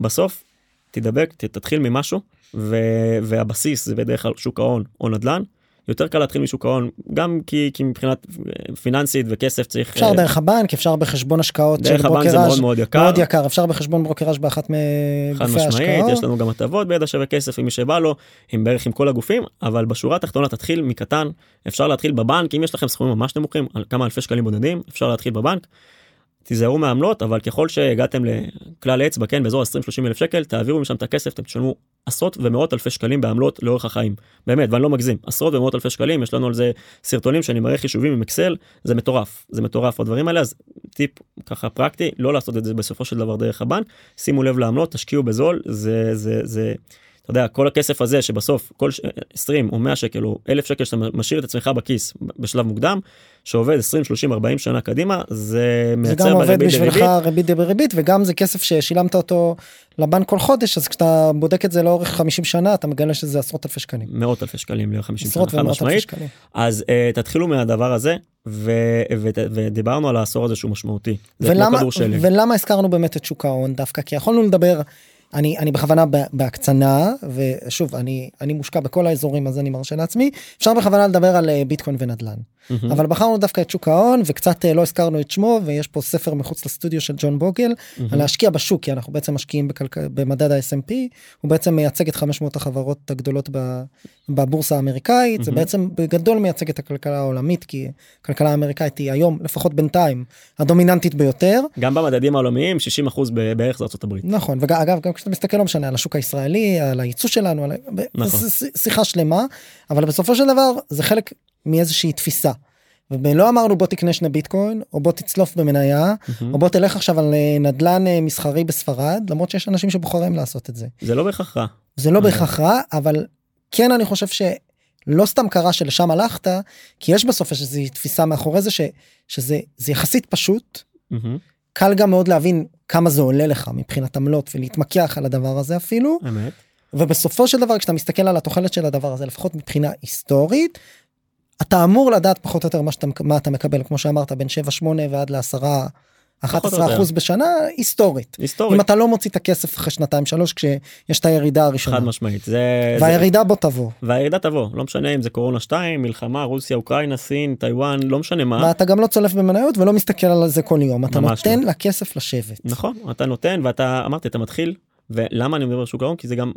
Speaker 2: בסוף תדבק תתחיל ממשהו ו- והבסיס זה בדרך כלל שוק ההון או נדל"ן. יותר קל להתחיל משוק ההון גם כי, כי מבחינת אה, פיננסית וכסף צריך
Speaker 3: אפשר uh, דרך הבנק אפשר בחשבון השקעות
Speaker 2: דרך הבנק זה מאוד מאוד יקר
Speaker 3: מאוד יקר אפשר בחשבון ברוקראז' באחת מגופי ההשקעות
Speaker 2: יש לנו גם הטבות בידע שווה כסף עם מי שבא לו עם בערך עם כל הגופים אבל בשורה התחתונה תתחיל מקטן אפשר להתחיל בבנק אם יש לכם סכומים ממש נמוכים על כמה אלפי שקלים בודדים אפשר להתחיל בבנק. תיזהרו מעמלות אבל ככל שהגעתם לכלל אצבע כן באזור 20-30 אלף שקל תעבירו משם את הכסף אתם תשלמו עשרות ומאות אלפי שקלים בעמלות לאורך החיים. באמת ואני לא מגזים. עשרות ומאות אלפי שקלים יש לנו על זה סרטונים שאני מראה חישובים עם אקסל זה מטורף. זה מטורף הדברים האלה אז טיפ ככה פרקטי לא לעשות את זה בסופו של דבר דרך הבנק. שימו לב לעמלות תשקיעו בזול זה זה זה. אתה יודע כל הכסף הזה שבסוף כל 20 או 100 שקל או 1000 שקל שאתה משאיר את עצמך בכיס בשלב מוקדם שעובד 20 30 40 שנה קדימה זה
Speaker 3: מייצר זה גם עובד בשבילך ריבית דריבית וגם זה כסף ששילמת אותו לבנק כל חודש אז כשאתה בודק את זה לאורך 50 שנה אתה מגלה שזה עשרות אלפי שקלים.
Speaker 2: מאות אלפי שקלים לאורך 50 שנה חד משמעית אז uh, תתחילו מהדבר הזה ו, ו, ודיברנו על העשור הזה שהוא משמעותי.
Speaker 3: ולמה, ולמה הזכרנו באמת את שוק ההון דווקא? כי יכולנו לדבר אני אני בכוונה בהקצנה ושוב אני אני מושקע בכל האזורים אז אני מרשה לעצמי אפשר בכוונה לדבר על אה, ביטקוין ונדל"ן
Speaker 2: מהמם.
Speaker 3: אבל בחרנו דווקא את שוק ההון וקצת אה, לא הזכרנו את שמו ויש פה ספר מחוץ לסטודיו של ג'ון בוגל
Speaker 2: מהמם.
Speaker 3: על להשקיע בשוק כי אנחנו בעצם משקיעים בכלכ... במדד ה-S&P הוא בעצם מייצג את 500 החברות הגדולות. בבורסה האמריקאית זה
Speaker 2: מהמם.
Speaker 3: בעצם בגדול מייצג את הכלכלה העולמית כי הכלכלה האמריקאית היא היום לפחות בינתיים הדומיננטית ביותר
Speaker 2: גם במדדים העולמיים 60 אחוז בערך זה הברית.
Speaker 3: נכון ואגב גם כשאתה מסתכל לא משנה על השוק הישראלי על הייצוא שלנו על...
Speaker 2: נכון.
Speaker 3: זה שיחה שלמה אבל בסופו של דבר זה חלק מאיזושהי תפיסה. ולא אמרנו בוא תקנה שני ביטקוין או בוא תצלוף במניה
Speaker 2: מהמם.
Speaker 3: או בוא תלך עכשיו על אה, נדל"ן אה, מסחרי בספרד למרות שיש אנשים שבוחרים לעשות את זה
Speaker 2: זה לא בהכרח רע.
Speaker 3: זה לא. בהכרח רע אבל כן אני חושב שלא סתם קרה שלשם הלכת כי יש בסוף איזושהי תפיסה מאחורי זה ש, שזה זה יחסית פשוט
Speaker 2: מהמם.
Speaker 3: קל גם מאוד להבין כמה זה עולה לך מבחינת עמלות ולהתמקח על הדבר הזה אפילו
Speaker 2: אמת.
Speaker 3: ובסופו של דבר כשאתה מסתכל על התוחלת של הדבר הזה לפחות מבחינה היסטורית. אתה אמור לדעת פחות או יותר מה, שאתה, מה אתה מקבל כמו שאמרת בין 7-8 ועד ל-10
Speaker 2: פחות או
Speaker 3: 11 אחוז
Speaker 2: יותר.
Speaker 3: בשנה היסטורית
Speaker 2: היסטורית.
Speaker 3: אם אתה לא מוציא את הכסף אחרי שנתיים שלוש כשיש את הירידה הראשונה
Speaker 2: חד משמעית. זה... זה-
Speaker 3: והירידה בוא תבוא
Speaker 2: והירידה תבוא לא משנה אם זה קורונה 2 מלחמה רוסיה אוקראינה סין טיוואן לא משנה מה.
Speaker 3: ואתה גם לא צולף במניות ולא מסתכל על זה כל יום אתה נותן
Speaker 2: לא.
Speaker 3: לכסף לשבת.
Speaker 2: נכון אתה נותן ואתה אמרתי אתה מתחיל ולמה אני מדבר על שוק ההון כי זה גם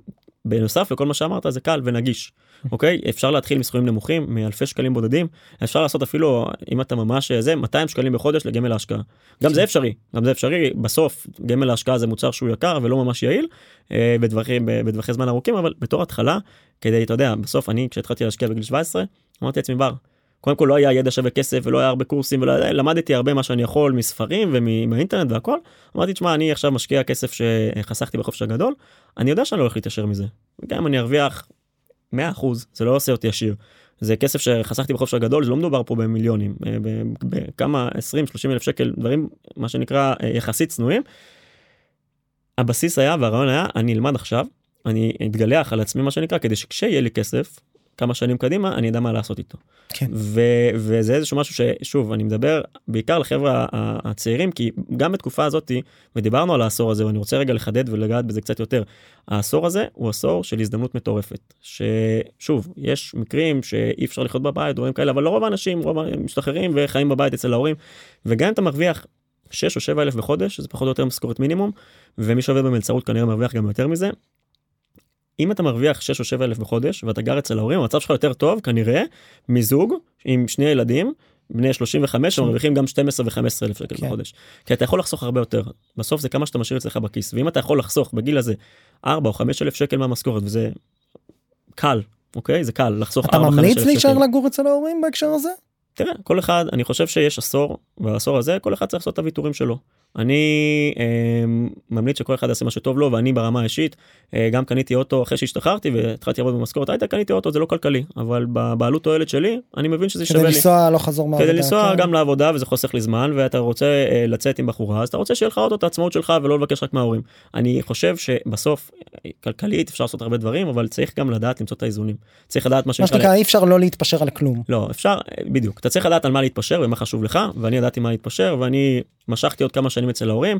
Speaker 2: בנוסף לכל מה שאמרת זה קל ונגיש אוקיי אפשר להתחיל מסכומים נמוכים מאלפי שקלים בודדים אפשר לעשות אפילו אם אתה ממש זה 200 שקלים בחודש לגמל ההשקעה גם זה אפשרי גם זה אפשרי בסוף גמל ההשקעה זה מוצר שהוא יקר ולא ממש יעיל אה, בטווחי בטווחי זמן ארוכים אבל בתור התחלה כדי אתה יודע בסוף אני כשהתחלתי להשקיע בגיל 17 אמרתי לעצמי בר. קודם כל לא היה ידע שווה כסף ולא היה הרבה קורסים ולא היה למדתי הרבה מה שאני יכול מספרים ומהאינטרנט והכל. אמרתי תשמע אני עכשיו משקיע כסף שחסכתי בחופש הגדול אני יודע שאני לא הולך להתיישר מזה. גם אם אני ארוויח 100% זה לא עושה אותי עשיר. זה כסף שחסכתי בחופש הגדול זה לא מדובר פה במיליונים אה, בכמה 20 30 אלף שקל דברים מה שנקרא אה, יחסית צנועים. הבסיס היה והרעיון היה אני אלמד עכשיו אני אתגלח על עצמי מה שנקרא כדי שכשיהיה לי כסף כמה שנים קדימה אני אדע מה לעשות איתו.
Speaker 3: כן.
Speaker 2: ו- וזה איזשהו משהו ששוב אני מדבר בעיקר לחברה הצעירים כי גם בתקופה הזאתי ודיברנו על העשור הזה ואני רוצה רגע לחדד ולגעת בזה קצת יותר. העשור הזה הוא עשור של הזדמנות מטורפת ששוב יש מקרים שאי אפשר לחיות בבית דברים כאלה אבל לא רוב האנשים רוב משתחררים וחיים בבית אצל ההורים וגם אם אתה מרוויח 6 או 7 אלף בחודש זה פחות או יותר משכורת מינימום ומי שעובד במלצרות כנראה מרוויח גם יותר מזה. אם אתה מרוויח 6 או 7 אלף בחודש ואתה גר אצל ההורים המצב שלך יותר טוב כנראה מזוג עם שני ילדים בני 35 שמרוויחים גם 12 ו-15 אלף שקל
Speaker 3: כן.
Speaker 2: בחודש. כי אתה יכול לחסוך הרבה יותר בסוף זה כמה שאתה משאיר אצלך בכיס ואם אתה יכול לחסוך בגיל הזה 4 או 5 אלף שקל מהמשכורת וזה קל אוקיי זה קל לחסוך
Speaker 3: אתה
Speaker 2: 4-5 אלף
Speaker 3: ממליץ
Speaker 2: שקל.
Speaker 3: להישאר לגור אצל ההורים בהקשר הזה?
Speaker 2: תראה כל אחד אני חושב שיש עשור והעשור הזה כל אחד צריך לעשות את הוויתורים שלו. אני אה, ממליץ שכל אחד יעשה מה שטוב לו ואני ברמה האישית גם קניתי אוטו אחרי שהשתחררתי והתחלתי לעבוד במשכורת הייטק קניתי אוטו זה לא כלכלי אבל בבעלות תועלת שלי אני מבין שזה
Speaker 3: כדי
Speaker 2: שווה לי.
Speaker 3: לנסוע לא חזור מהעבודה.
Speaker 2: כדי לנסוע
Speaker 3: כן.
Speaker 2: גם לעבודה וזה חוסך לי זמן ואתה רוצה אה, לצאת עם בחורה אז אתה רוצה שיהיה לך אוטו את העצמאות שלך ולא לבקש רק מההורים. אני חושב שבסוף אה, כלכלית אפשר לעשות הרבה דברים אבל צריך גם לדעת למצוא את האיזונים. צריך לדעת מה
Speaker 3: מה
Speaker 2: שנקרא
Speaker 3: שנקרא אי אפשר לא להתפשר על כלום.
Speaker 2: לא אפשר בדיוק אתה צריך לדעת על מה להתפשר ומה חשוב לך ואני ידעתי מה להתפשר ואני משכתי עוד כמה שנים אצל ההורים.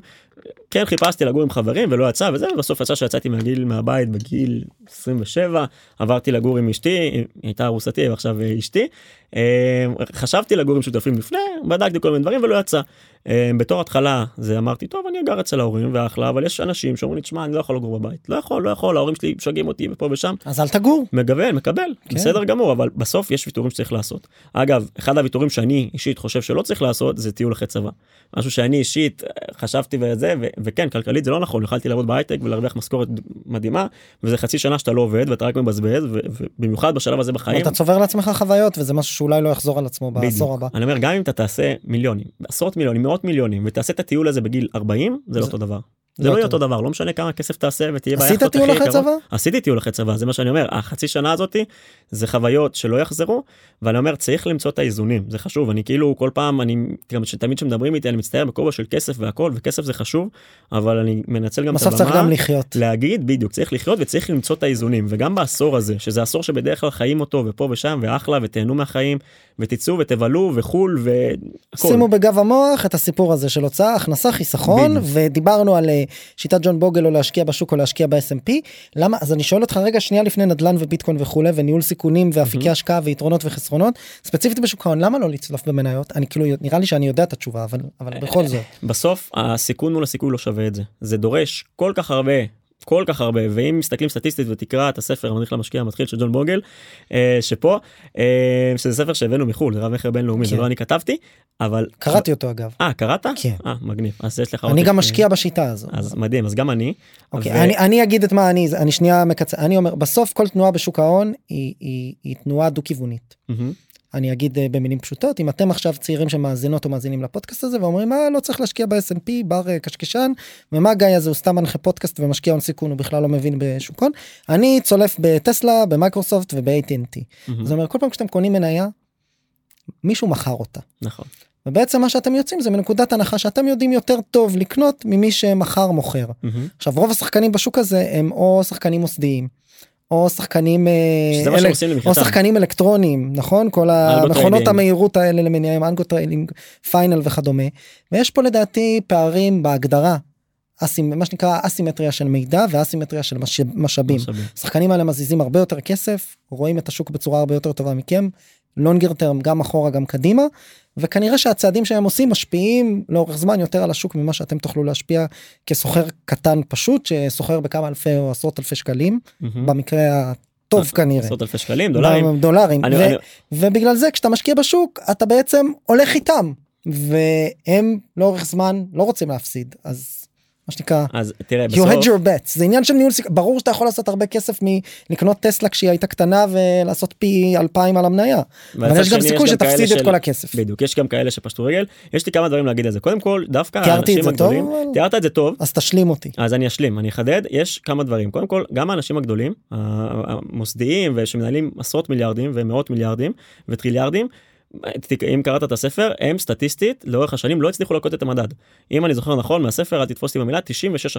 Speaker 2: כן חיפשתי לגור עם חברים ולא יצא וזה ובסוף יצא שיצאתי מהגיל מהבית בגיל 27 עברתי לגור עם אשתי היא הייתה ארוסתי ועכשיו אשתי. אה, חשבתי לגור עם שותפים לפני בדקתי כל מיני דברים ולא יצא. אה, בתור התחלה זה אמרתי טוב אני גר אצל ההורים ואחלה אבל יש אנשים שאומרים לי תשמע אני לא יכול לגור בבית לא יכול לא יכול ההורים שלי משגעים אותי ופה ושם
Speaker 3: אז אל תגור.
Speaker 2: מגוון מקבל
Speaker 3: כן.
Speaker 2: בסדר גמור אבל בסוף יש ויתורים שצריך לעשות אגב אחד הוויתורים שאני אישית חושב שלא צריך לעשות זה טיול אחרי צבא משהו שאני אישית אה, חשבתי וזה ו- וכן כלכלית זה לא נכון יכלתי לעבוד בהייטק ולהרוויח משכורת מדהימה וזה חצי שנה שאתה לא עובד ואתה רק מבזבז ובמיוחד בשלב הזה בחיים.
Speaker 3: אתה צובר לעצמך חוויות וזה משהו שאולי לא יחזור על עצמו בעשור
Speaker 2: בדיוק.
Speaker 3: הבא.
Speaker 2: אני אומר גם אם אתה תעשה מיליונים עשרות מיליונים מאות מיליונים ותעשה את הטיול הזה בגיל 40 זה לא
Speaker 3: זה-
Speaker 2: אותו דבר. זה לא יהיה
Speaker 3: אותו
Speaker 2: דבר לא משנה כמה כסף תעשה ותהיה
Speaker 3: עשית
Speaker 2: ביאכטות
Speaker 3: טיול אחרי. צבא?
Speaker 2: עשיתי טיול אחרי צבא זה מה שאני אומר החצי שנה הזאתי זה חוויות שלא יחזרו ואני אומר צריך למצוא את האיזונים זה חשוב אני כאילו כל פעם אני גם תמיד שמדברים איתי אני מצטער בכובע של כסף והכל וכסף זה חשוב אבל אני מנצל גם את
Speaker 3: בסוף צריך
Speaker 2: הבמה
Speaker 3: גם לחיות.
Speaker 2: להגיד בדיוק צריך לחיות וצריך למצוא את האיזונים וגם בעשור הזה שזה עשור שבדרך כלל חיים אותו ופה ושם ואחלה ותהנו מהחיים ותצאו ותבלו וחול והכל.
Speaker 3: שימו בגב המוח את הסיפור הזה של הוצאה הכנסה חיסכון
Speaker 2: בדיוק.
Speaker 3: ודיברנו על אה, בשיטת ג'ון בוגל או להשקיע בשוק או להשקיע ב-S&P למה? אז אני שואל אותך רגע שנייה לפני נדל"ן וביטקוין וכולי וניהול סיכונים ואפיקי השקעה ויתרונות וחסרונות. ספציפית בשוק ההון למה לא לצלוף במניות? אני כאילו נראה לי שאני יודע את התשובה אבל אבל בכל זאת.
Speaker 2: בסוף הסיכון מול הסיכוי לא שווה את זה. זה דורש כל כך הרבה כל כך הרבה ואם מסתכלים סטטיסטית ותקרא את הספר המדריך למשקיע המתחיל של ג'ון בוגל אה, שפה אה, שזה ספר שהבאנו מחול זה רב מכר בינלאומי
Speaker 3: כן.
Speaker 2: זה לא אני כתבתי אבל
Speaker 3: קראתי אותו אגב
Speaker 2: אה קראת?
Speaker 3: כן.
Speaker 2: אה מגניב אז יש לך
Speaker 3: אני גם
Speaker 2: אה,
Speaker 3: משקיע בשיטה הזו.
Speaker 2: אז מדהים אז גם אני.
Speaker 3: אוקיי,
Speaker 2: ו-
Speaker 3: אני, אני אגיד את מה אני אני שנייה מקצר אני אומר בסוף כל תנועה בשוק ההון היא, היא, היא תנועה דו כיוונית.
Speaker 2: מהמם.
Speaker 3: אני אגיד אה, במילים פשוטות אם אתם עכשיו צעירים שמאזינות או מאזינים לפודקאסט הזה ואומרים מה לא צריך להשקיע ב-S&P בר אה, קשקשן ומה גיא הזה הוא סתם מנחה פודקאסט ומשקיע הון סיכון הוא בכלל לא מבין בשוק הון אני צולף בטסלה במייקרוסופט וב-AT&T.
Speaker 2: מהמם.
Speaker 3: זאת אומרת כל פעם כשאתם קונים מניה מישהו מכר אותה
Speaker 2: נכון
Speaker 3: ובעצם מה שאתם יוצאים זה מנקודת הנחה שאתם יודעים יותר טוב לקנות ממי שמכר מוכר.
Speaker 2: מהמם.
Speaker 3: עכשיו רוב השחקנים בשוק הזה הם או שחקנים מוסדיים או שחקנים אה,
Speaker 2: עושים
Speaker 3: או. שחקנים אלקטרוניים נכון כל המכונות. המהירות האלה למיניהם אלגו trading final וכדומה ויש פה לדעתי פערים בהגדרה. אסימ, מה שנקרא אסימטריה של מידע ואסימטריה של מש, משאבים.
Speaker 2: משאבים.
Speaker 3: השחקנים האלה מזיזים הרבה יותר כסף רואים את השוק בצורה הרבה יותר טובה מכם. longer term גם אחורה גם קדימה וכנראה שהצעדים שהם עושים משפיעים לאורך זמן יותר על השוק ממה שאתם תוכלו להשפיע כסוחר קטן פשוט שסוחר בכמה אלפי או עשרות אלפי שקלים
Speaker 2: מהמם.
Speaker 3: במקרה הטוב כנראה.
Speaker 2: עשרות אלפי שקלים דולרים.
Speaker 3: דולרים.
Speaker 2: אני-
Speaker 3: ו-
Speaker 2: אני-
Speaker 3: ובגלל זה כשאתה משקיע בשוק אתה בעצם הולך איתם והם לאורך זמן לא רוצים להפסיד אז מה שנקרא
Speaker 2: אז תראה
Speaker 3: you had
Speaker 2: בסוף
Speaker 3: your bets זה עניין של ניהול סיכון ברור שאתה יכול לעשות הרבה כסף מלקנות טסלה כשהיא הייתה קטנה ולעשות פי 2000 על המניה אבל יש גם סיכוי שתפסיד את
Speaker 2: של-
Speaker 3: כל הכסף.
Speaker 2: בדיוק יש גם כאלה שפשטו רגל יש לי כמה דברים להגיד על זה קודם כל דווקא האנשים
Speaker 3: זה טוב,
Speaker 2: הגדולים
Speaker 3: אבל-
Speaker 2: תיארת את זה טוב
Speaker 3: אז תשלים אותי.
Speaker 2: אז אני אשלים אני אחדד יש כמה דברים קודם כל גם האנשים הגדולים המוסדיים ושמנהלים עשרות מיליארדים ומאות מיליארדים וטריליארדים. אם קראת את הספר הם סטטיסטית לאורך השנים לא הצליחו להכות את המדד אם אני זוכר נכון מהספר אל תתפוס אותי במילה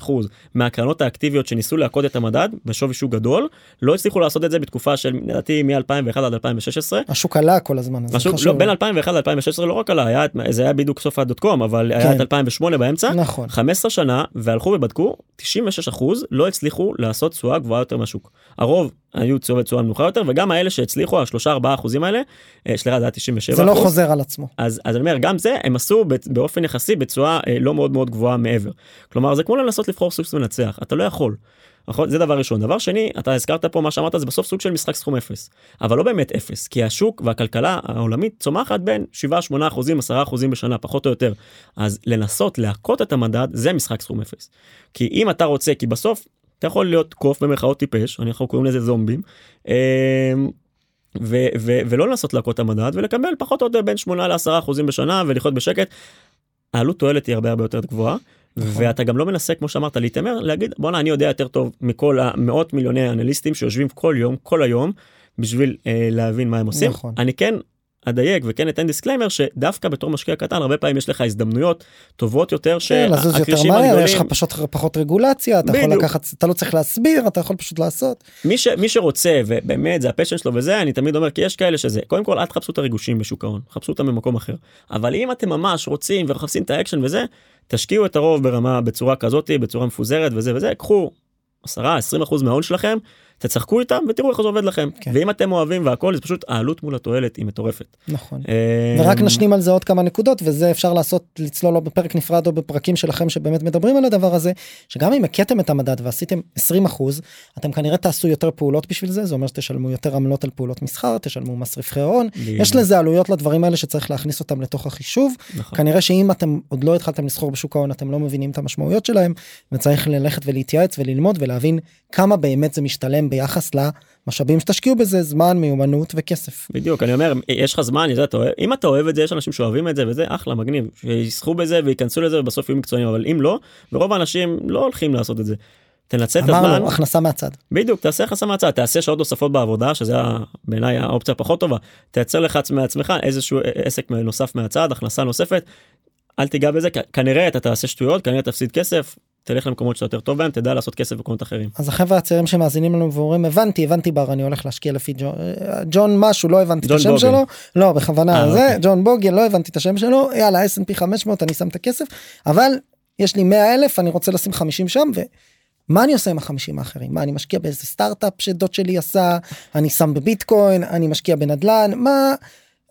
Speaker 2: 96% מהקרנות האקטיביות שניסו להכות את המדד בשווי שוק גדול לא הצליחו לעשות את זה בתקופה של לדעתי מ-2001 עד 2016
Speaker 3: השוק עלה כל הזמן. אז זה
Speaker 2: משהו
Speaker 3: חשוב.
Speaker 2: לא בין 2001 ל-2016 לא רק עלה היה זה היה בדיוק סוף הדוט קום אבל היה
Speaker 3: כן.
Speaker 2: את 2008 באמצע
Speaker 3: נכון.
Speaker 2: 15 שנה והלכו ובדקו 96 אחוז לא הצליחו לעשות תשואה גבוהה יותר מהשוק הרוב היו תשואה תשואה נמוכה יותר וגם האלה שהצליחו השלושה ארבעה אחוזים האלה אה, סליחה זה היה 97
Speaker 3: זה לא
Speaker 2: אחוז.
Speaker 3: חוזר על עצמו.
Speaker 2: אז אז אני אומר גם זה הם עשו באופן יחסי בתשואה אה, לא מאוד מאוד גבוהה מעבר כלומר זה כמו לנסות לבחור סוג מנצח אתה לא יכול. נכון זה דבר ראשון דבר שני אתה הזכרת פה מה שאמרת זה בסוף סוג של משחק סכום אפס אבל לא באמת אפס כי השוק והכלכלה העולמית צומחת בין 7 8 אחוזים 10 אחוזים בשנה פחות או יותר אז לנסות להכות את המדד זה משחק סכום אפס כי אם אתה רוצה כי בסוף אתה יכול להיות קוף במרכאות טיפש אנחנו קוראים לזה זומבים. אמ, ו- ו- ולא לנסות להכות את המדד ולקבל פחות או יותר בין 8 ל-10 אחוזים בשנה ולחיות בשקט. העלות תועלת היא הרבה הרבה יותר גבוהה.
Speaker 3: נכון.
Speaker 2: ואתה גם לא מנסה כמו שאמרת להתעמר להגיד בואנה אני יודע יותר טוב מכל המאות מיליוני אנליסטים שיושבים כל יום כל היום בשביל אה, להבין מה הם עושים
Speaker 3: נכון.
Speaker 2: אני כן אדייק וכן אתן disclaimer שדווקא בתור משקיע קטן הרבה פעמים יש לך הזדמנויות טובות יותר
Speaker 3: כן, לזוז יותר
Speaker 2: שהכרישים
Speaker 3: מהר,
Speaker 2: הגדולים
Speaker 3: יש לך פשוט פחות רגולציה, אתה יכול
Speaker 2: בדיוק.
Speaker 3: לקחת, אתה לא צריך להסביר, אתה יכול פשוט לעשות.
Speaker 2: מי, ש, מי שרוצה ובאמת זה ה passion שלו וזה אני תמיד אומר כי יש כאלה שזה קודם כל אל תחפשו את הריגושים בשוק ההון חפשו אותם במקום אחר אבל אם אתם ממש רוצים ומחפשים את האקשן וזה תשקיעו את הרוב ברמה בצורה כזאתי בצורה מפוזרת וזה וזה קחו 10-20 אחוז מההון שלכם תצחקו איתם ותראו איך זה עובד לכם
Speaker 3: כן.
Speaker 2: ואם אתם אוהבים והכל זה פשוט העלות מול התועלת היא מטורפת.
Speaker 3: נכון.
Speaker 2: אה,
Speaker 3: ורק נשלים על זה עוד כמה נקודות וזה אפשר לעשות לצלול או בפרק נפרד או בפרקים שלכם שבאמת מדברים על הדבר הזה שגם אם הכיתם את המדד ועשיתם 20 אחוז אתם כנראה תעשו יותר פעולות בשביל זה זה אומר שתשלמו יותר עמלות על פעולות מסחר תשלמו מס רווחי הון. יש לזה עלויות לדברים האלה שצריך להכניס אותם לתוך החישוב
Speaker 2: נכון.
Speaker 3: כנראה שאם אתם עוד לא התחלתם לסחור בשוק ההון אתם לא מבינים את המשמעויות שלהם וצריך ללכת ולהתייעץ וללמוד ולהבין כמה באמת זה משתלם ביחס למשאבים שתשקיעו בזה זמן מיומנות וכסף.
Speaker 2: בדיוק אני אומר יש לך זמן אתה אוהב, אם אתה אוהב את זה יש אנשים שאוהבים את זה וזה אחלה מגניב שיסחו בזה וייכנסו לזה ובסוף יהיו מקצוענים אבל אם לא ורוב האנשים לא הולכים לעשות את זה. תנצל את הזמן
Speaker 3: אמרנו הכנסה מהצד.
Speaker 2: בדיוק תעשה יחסה מהצד תעשה שעות נוספות בעבודה שזה בעיניי האופציה הפחות טובה תייצר לך עצ- מעצמך איזשהו עסק נוסף מהצד הכנסה נוספת. אל תיגע בזה כנראה אתה תעשה שטויות כנראה תפסיד כסף תלך למקומות שאתה יותר טוב בהם תדע לעשות כסף במקומות אחרים.
Speaker 3: אז החבר'ה הצעירים שמאזינים לנו ואומרים הבנתי הבנתי בר אני הולך להשקיע לפי ג'ון, ג'ון משהו לא הבנתי את השם
Speaker 2: בוגל.
Speaker 3: שלו לא בכוונה
Speaker 2: אה,
Speaker 3: זה
Speaker 2: אוקיי.
Speaker 3: ג'ון בוגל לא הבנתי את השם שלו יאללה S&P 500 אני שם את הכסף אבל יש לי 100 אלף אני רוצה לשים 50 שם ומה אני עושה עם החמישים האחרים מה אני משקיע באיזה סטארט-אפ שדוד שלי עשה אני שם בביטקוין אני משקיע בנדל"ן מה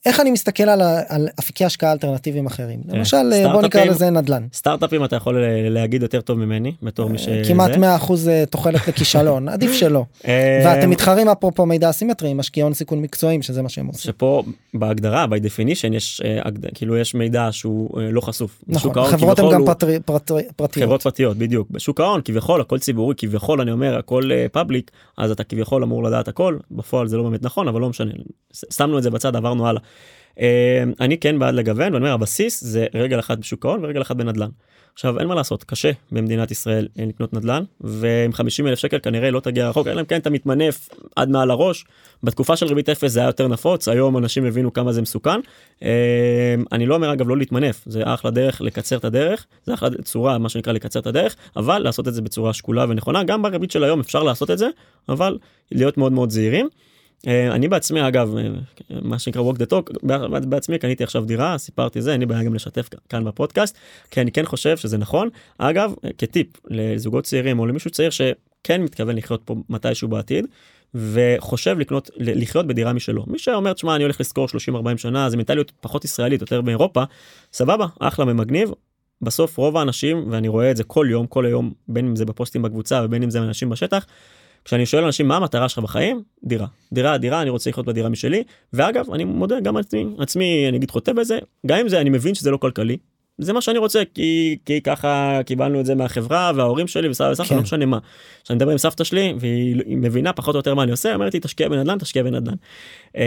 Speaker 3: איך אני מסתכל על, ה- על אפיקי השקעה אלטרנטיביים אחרים
Speaker 2: כן.
Speaker 3: למשל בוא נקרא לזה נדל"ן
Speaker 2: סטארט-אפים אתה יכול אה, להגיד יותר טוב ממני בתור מי ש...
Speaker 3: כמעט
Speaker 2: זה.
Speaker 3: 100 אחוז תוחלת לכישלון [LAUGHS] עדיף שלא
Speaker 2: אה,
Speaker 3: ואתם מתחרים אפרופו מידע אסימטרי עם משקיעי הון סיכון מקצועיים שזה מה שהם עושים.
Speaker 2: שפה בהגדרה by definition יש אה, כאילו יש מידע שהוא אה, לא חשוף.
Speaker 3: נכון חברות הן גם פרטיות.
Speaker 2: חברות פרטיות בדיוק בשוק ההון כביכול הכל ציבורי כביכול אני אומר הכל פאבליק אז אתה כביכול אמור לדעת הכל בפועל זה לא באמת נכון אבל לא משנה שמנו את זה בצד עברנו הלאה. אה, אני כן בעד לגוון ואני אומר הבסיס זה רגל אחד בשוק ההון ורגל אחד בנדל"ן. עכשיו אין מה לעשות קשה במדינת ישראל אה, לקנות נדל"ן ועם 50 אלף שקל כנראה לא תגיע רחוק אלא אם כן אתה מתמנף עד מעל הראש בתקופה של ריבית אפס זה היה יותר נפוץ היום אנשים הבינו כמה זה מסוכן. אה, אני לא אומר אגב לא להתמנף זה אחלה דרך לקצר את הדרך זה אחלה צורה מה שנקרא לקצר את הדרך אבל לעשות את זה בצורה שקולה ונכונה גם בריבית של היום אפשר לעשות את זה אבל להיות מאוד מאוד זהירים. אה, אני בעצמי אגב אה, מה שנקרא walk the talk בעצמי קניתי עכשיו דירה סיפרתי זה אין לי בעיה גם לשתף כאן בפודקאסט כי אני כן חושב שזה נכון אגב אה, כטיפ לזוגות צעירים או למישהו צעיר שכן מתכוון לחיות פה מתישהו בעתיד. וחושב לקנות לחיות בדירה משלו מי שאומר תשמע אני הולך לשכור 30-40 שנה זה מנטליות פחות ישראלית יותר באירופה סבבה אחלה ומגניב בסוף רוב האנשים ואני רואה את זה כל יום כל היום בין אם זה בפוסטים בקבוצה ובין אם זה אנשים בשטח. כשאני שואל אנשים מה המטרה שלך בחיים? דירה. דירה דירה אני רוצה לחיות בדירה משלי. ואגב אני מודה גם עצמי עצמי אני אגיד חוטא בזה. גם אם זה אני מבין שזה לא כלכלי. זה מה שאני רוצה כי כי ככה קיבלנו את זה מהחברה וההורים שלי וסבא וסבתא
Speaker 3: כן.
Speaker 2: לא משנה מה. כשאני מדבר עם סבתא שלי והיא היא מבינה פחות או יותר מה אני עושה אומרת לי תשקיע בנדל"ן תשקיע בנדל"ן. אמ,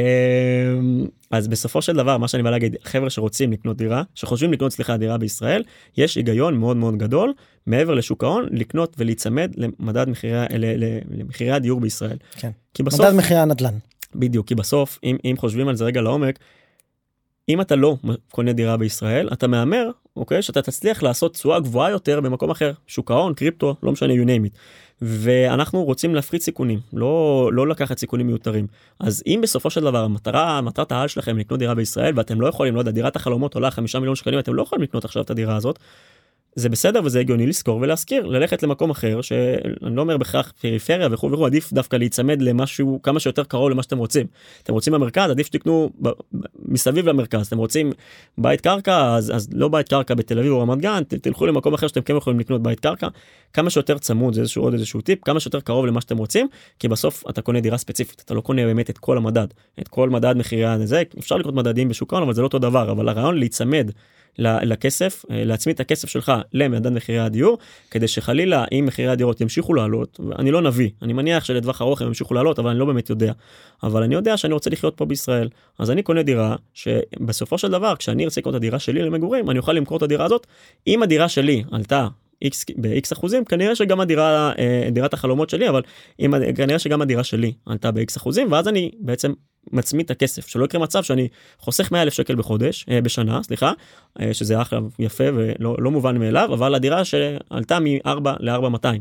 Speaker 2: אז בסופו של דבר מה שאני בא להגיד חבר'ה שרוצים לקנות דירה שחושבים לקנות סליחה דירה בישראל יש היגיון מאוד מאוד גדול מעבר לשוק ההון לקנות ולהיצמד למדד מחירי למחירי הדיור בישראל.
Speaker 3: כן.
Speaker 2: כי בסוף
Speaker 3: מדד מחירי הנדל"ן.
Speaker 2: בדיוק כי בסוף אם, אם חושבים על זה רגע לעומק. אם אתה לא קונה דירה בישראל אתה מהמר אוקיי שאתה תצליח לעשות תשואה גבוהה יותר במקום אחר שוק ההון קריפטו לא משנה you name it. ואנחנו רוצים להפחית סיכונים לא לא לקחת סיכונים מיותרים אז אם בסופו של דבר המטרה מטרת העל שלכם לקנות דירה בישראל ואתם לא יכולים לא יודע דירת החלומות עולה חמישה מיליון שקלים אתם לא יכולים לקנות עכשיו את הדירה הזאת. זה בסדר וזה הגיוני לשכור ולהשכיר ללכת למקום אחר שאני לא אומר בהכרח פריפריה וכו' וכו' עדיף דווקא להיצמד למשהו כמה שיותר קרוב למה שאתם רוצים. אתם רוצים במרכז עדיף שתקנו ב- מסביב למרכז. אתם רוצים בית קרקע אז, אז לא בית קרקע בתל אביב או רמת גן ת- תלכו למקום אחר שאתם כן יכולים לקנות בית קרקע. כמה שיותר צמוד זה איזשהו עוד איזשהו טיפ כמה שיותר קרוב למה שאתם רוצים כי בסוף אתה קונה דירה ספציפית אתה לא קונה באמת את כל המדד. את כל מדד מחירי הזה אפשר לקנות מדדים בשוק ההון אבל זה לא אותו דבר אבל הרעיון להיצמד לכסף אה, להצמיד את הכסף שלך למדד מחירי הדיור כדי שחלילה אם מחירי הדירות ימשיכו לעלות אני לא נביא אני מניח שלטווח ארוך הם ימשיכו לעלות אבל אני לא באמת יודע אבל אני יודע שאני רוצה לחיות פה בישראל אז אני קונה דירה שבסופו של דבר כשאני ארצה לקנות את הדירה שלי למגורים אני אוכל למכור את הדירה הזאת אם הדירה שלי עלתה. ב-X אחוזים כנראה שגם הדירה אה, דירת החלומות שלי אבל אם כנראה שגם הדירה שלי עלתה ב-X אחוזים ואז אני בעצם מצמיד את הכסף שלא יקרה מצב שאני חוסך 100 אלף שקל בחודש אה, בשנה סליחה אה, שזה אחלה יפה ולא לא מובן מאליו אבל הדירה שעלתה מ-4 ל-4 200.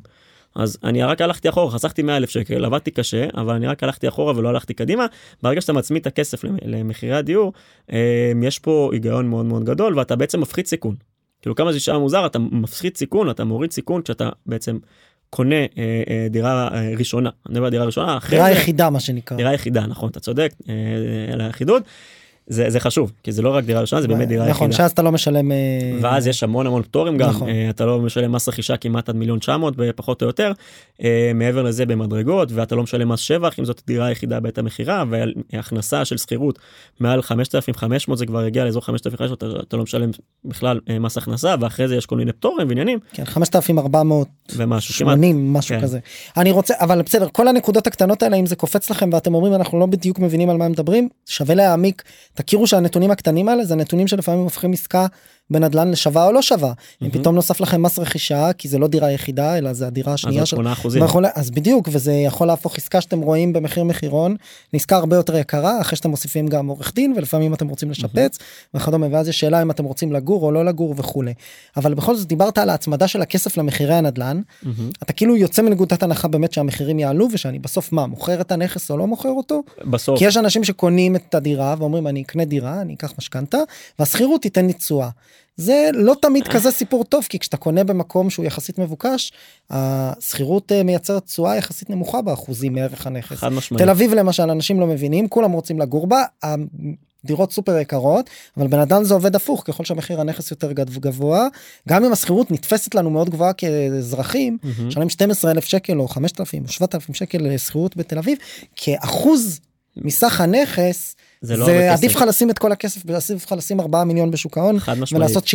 Speaker 2: אז אני רק הלכתי אחורה חסכתי 100 אלף שקל עבדתי קשה אבל אני רק הלכתי אחורה ולא הלכתי קדימה ברגע שאתה מצמיד את הכסף למ- למחירי הדיור אה, יש פה היגיון מאוד מאוד גדול ואתה בעצם מפחית סיכון. כאילו כמה זה נשמע מוזר אתה מפחית סיכון אתה מוריד סיכון כשאתה בעצם קונה אה, אה, דירה אה, ראשונה אני מדבר על דירה ראשונה
Speaker 3: דירה
Speaker 2: זה-
Speaker 3: יחידה מה שנקרא.
Speaker 2: דירה יחידה נכון אתה צודק אה, על החידוד. זה, זה חשוב כי זה לא רק דירה ראשונה זה באמת דירה
Speaker 3: נכון. שאז אתה לא משלם. אה,
Speaker 2: ואז יש המון המון פטורים גם
Speaker 3: נכון.
Speaker 2: אה, אתה לא משלם מס רכישה כמעט עד מיליון 900 פחות או יותר אה, מעבר לזה במדרגות ואתה לא משלם מס שבח אם זאת דירה יחידה בעת המכירה והכנסה של שכירות מעל 5500 זה כבר הגיע לאזור 5500 אתה, אתה לא משלם בכלל מס הכנסה ואחרי זה יש כל מיני פטורים ועניינים
Speaker 3: כן 5480
Speaker 2: ומשהו כמעט
Speaker 3: משהו
Speaker 2: כן.
Speaker 3: כזה. אני רוצה אבל בסדר כל הנקודות הקטנות האלה אם זה קופץ לכם ואתם אומרים אנחנו לא בדיוק מבינים על מה מדברים שווה להעמיק תכירו שהנתונים הקטנים האלה זה נתונים שלפעמים הופכים עסקה בנדל"ן לשווה או לא שווה אם
Speaker 2: מהמם.
Speaker 3: פתאום נוסף לכם מס רכישה כי זה לא דירה יחידה אלא זה הדירה השנייה של
Speaker 2: 8 אחוזים
Speaker 3: ויכול- אז בדיוק וזה יכול להפוך עסקה שאתם רואים במחיר מחירון לעסקה הרבה יותר יקרה אחרי שאתם מוסיפים גם עורך דין ולפעמים אתם רוצים לשפץ וכדומה ואז יש שאלה אם אתם רוצים לגור או לא לגור וכולי. אבל בכל זאת דיברת על ההצמדה של הכסף למחירי הנדל"ן
Speaker 2: מהמם.
Speaker 3: אתה כאילו יוצא מנקודת הנחה באמת שהמחירים יעלו ושאני בסוף מה מוכר את הנכס או לא מוכר אותו
Speaker 2: בסוף
Speaker 3: כי יש אנשים שקונים את הדירה ואומרים אני אקנה דירה אני אקח משכנתה והשכירות תיתן לי תשואה. זה לא תמיד כזה סיפור טוב כי כשאתה קונה במקום שהוא יחסית מבוקש השכירות אה, מייצרת תשואה יחסית נמוכה באחוזים מערך הנכס.
Speaker 2: חד משמעית.
Speaker 3: תל אביב למשל אנשים לא מבינים כולם רוצים לגור בה. דירות סופר יקרות אבל בן אדם זה עובד הפוך ככל שהמחיר הנכס יותר גבוה גם אם השכירות נתפסת לנו מאוד גבוהה כאזרחים. משלמים 12 אלף שקל או 5,000 או 7,000 שקל שכירות בתל אביב כאחוז מסך הנכס
Speaker 2: זה לא
Speaker 3: זה עדיף. לך לשים את כל הכסף עדיף לך לשים 4 מיליון בשוק ההון. ולעשות 7-10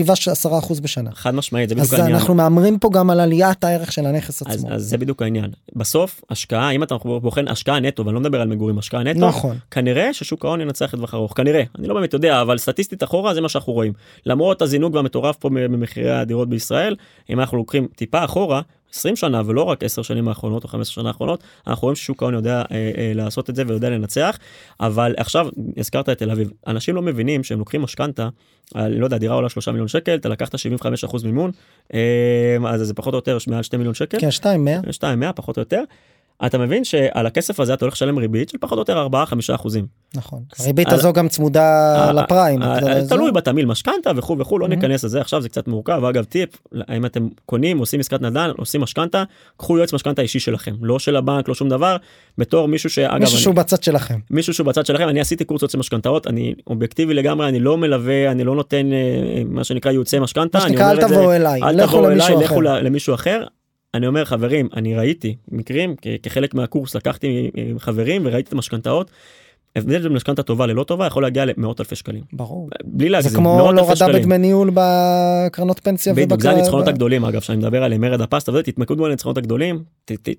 Speaker 3: אחוז בשנה.
Speaker 2: חד משמעית זה בדיוק
Speaker 3: אז
Speaker 2: העניין.
Speaker 3: אנחנו מהמרים פה גם על עליית הערך של הנכס
Speaker 2: אז,
Speaker 3: עצמו.
Speaker 2: אז זה בדיוק העניין בסוף השקעה אם אתה בוחן השקעה נטו ואני לא מדבר על מגורים השקעה נטו
Speaker 3: נכון.
Speaker 2: כנראה ששוק ההון ינצח לטווח ארוך כנראה אני לא באמת יודע אבל סטטיסטית אחורה זה מה שאנחנו רואים למרות הזינוק והמטורף פה במחירי הדירות בישראל אם אנחנו לוקחים טיפה אחורה 20 שנה ולא רק 10 שנים האחרונות או 15 שנה האחרונות אנחנו רואים ששוק ההון יודע אה, אה, לעשות את זה ויודע לנצח אבל עכשיו הזכרת את תל אביב אנשים לא מבינים שהם לוקחים משכנתה לא יודע דירה עולה 3 מיליון שקל אתה לקחת 75% מימון אה, אז זה פחות או יותר מעל 2 מיליון שקל.
Speaker 3: כן 2 100
Speaker 2: 2 100 פחות או יותר. אתה מבין שעל הכסף הזה אתה הולך לשלם ריבית של פחות או יותר 4-5 אחוזים.
Speaker 3: נכון. הריבית הזו גם צמודה לפריים.
Speaker 2: אה, תלוי בתמיל משכנתה וכו' וכו' לא
Speaker 3: Mhm.
Speaker 2: ניכנס לזה עכשיו זה קצת מורכב אגב טיפ אם אתם קונים עושים עסקת נדל"ן עושים משכנתה קחו יועץ משכנתה אישי שלכם לא של הבנק לא שום דבר בתור מישהו שאגב
Speaker 3: מישהו שהוא בצד שלכם.
Speaker 2: מישהו שהוא בצד שלכם אני עשיתי קורס יועצי משכנתאות אני אובייקטיבי לגמרי אני לא מלווה אני לא נותן אה, מה שנקרא ייעוצי משכנתה
Speaker 3: מה שנקרא אל תבואו אליי.
Speaker 2: אל
Speaker 3: לכו למישהו אחר.
Speaker 2: אני אומר חברים אני ראיתי מקרים כחלק מהקורס לקחתי חברים וראיתי את המשכנתאות. הבדל בין משכנתה טובה ללא טובה יכול להגיע למאות אלפי שקלים
Speaker 3: ברור.
Speaker 2: בלי
Speaker 3: זה
Speaker 2: להגזים
Speaker 3: כמו
Speaker 2: אלפי
Speaker 3: להורדה
Speaker 2: שקלים.
Speaker 3: בדמי ניהול בקרנות פנסיה.
Speaker 2: בדיוק זה הניצחונות הגדולים אגב שאני מדבר עליהם מרד הפסטה וזה תתמקדו על הניצחונות הגדולים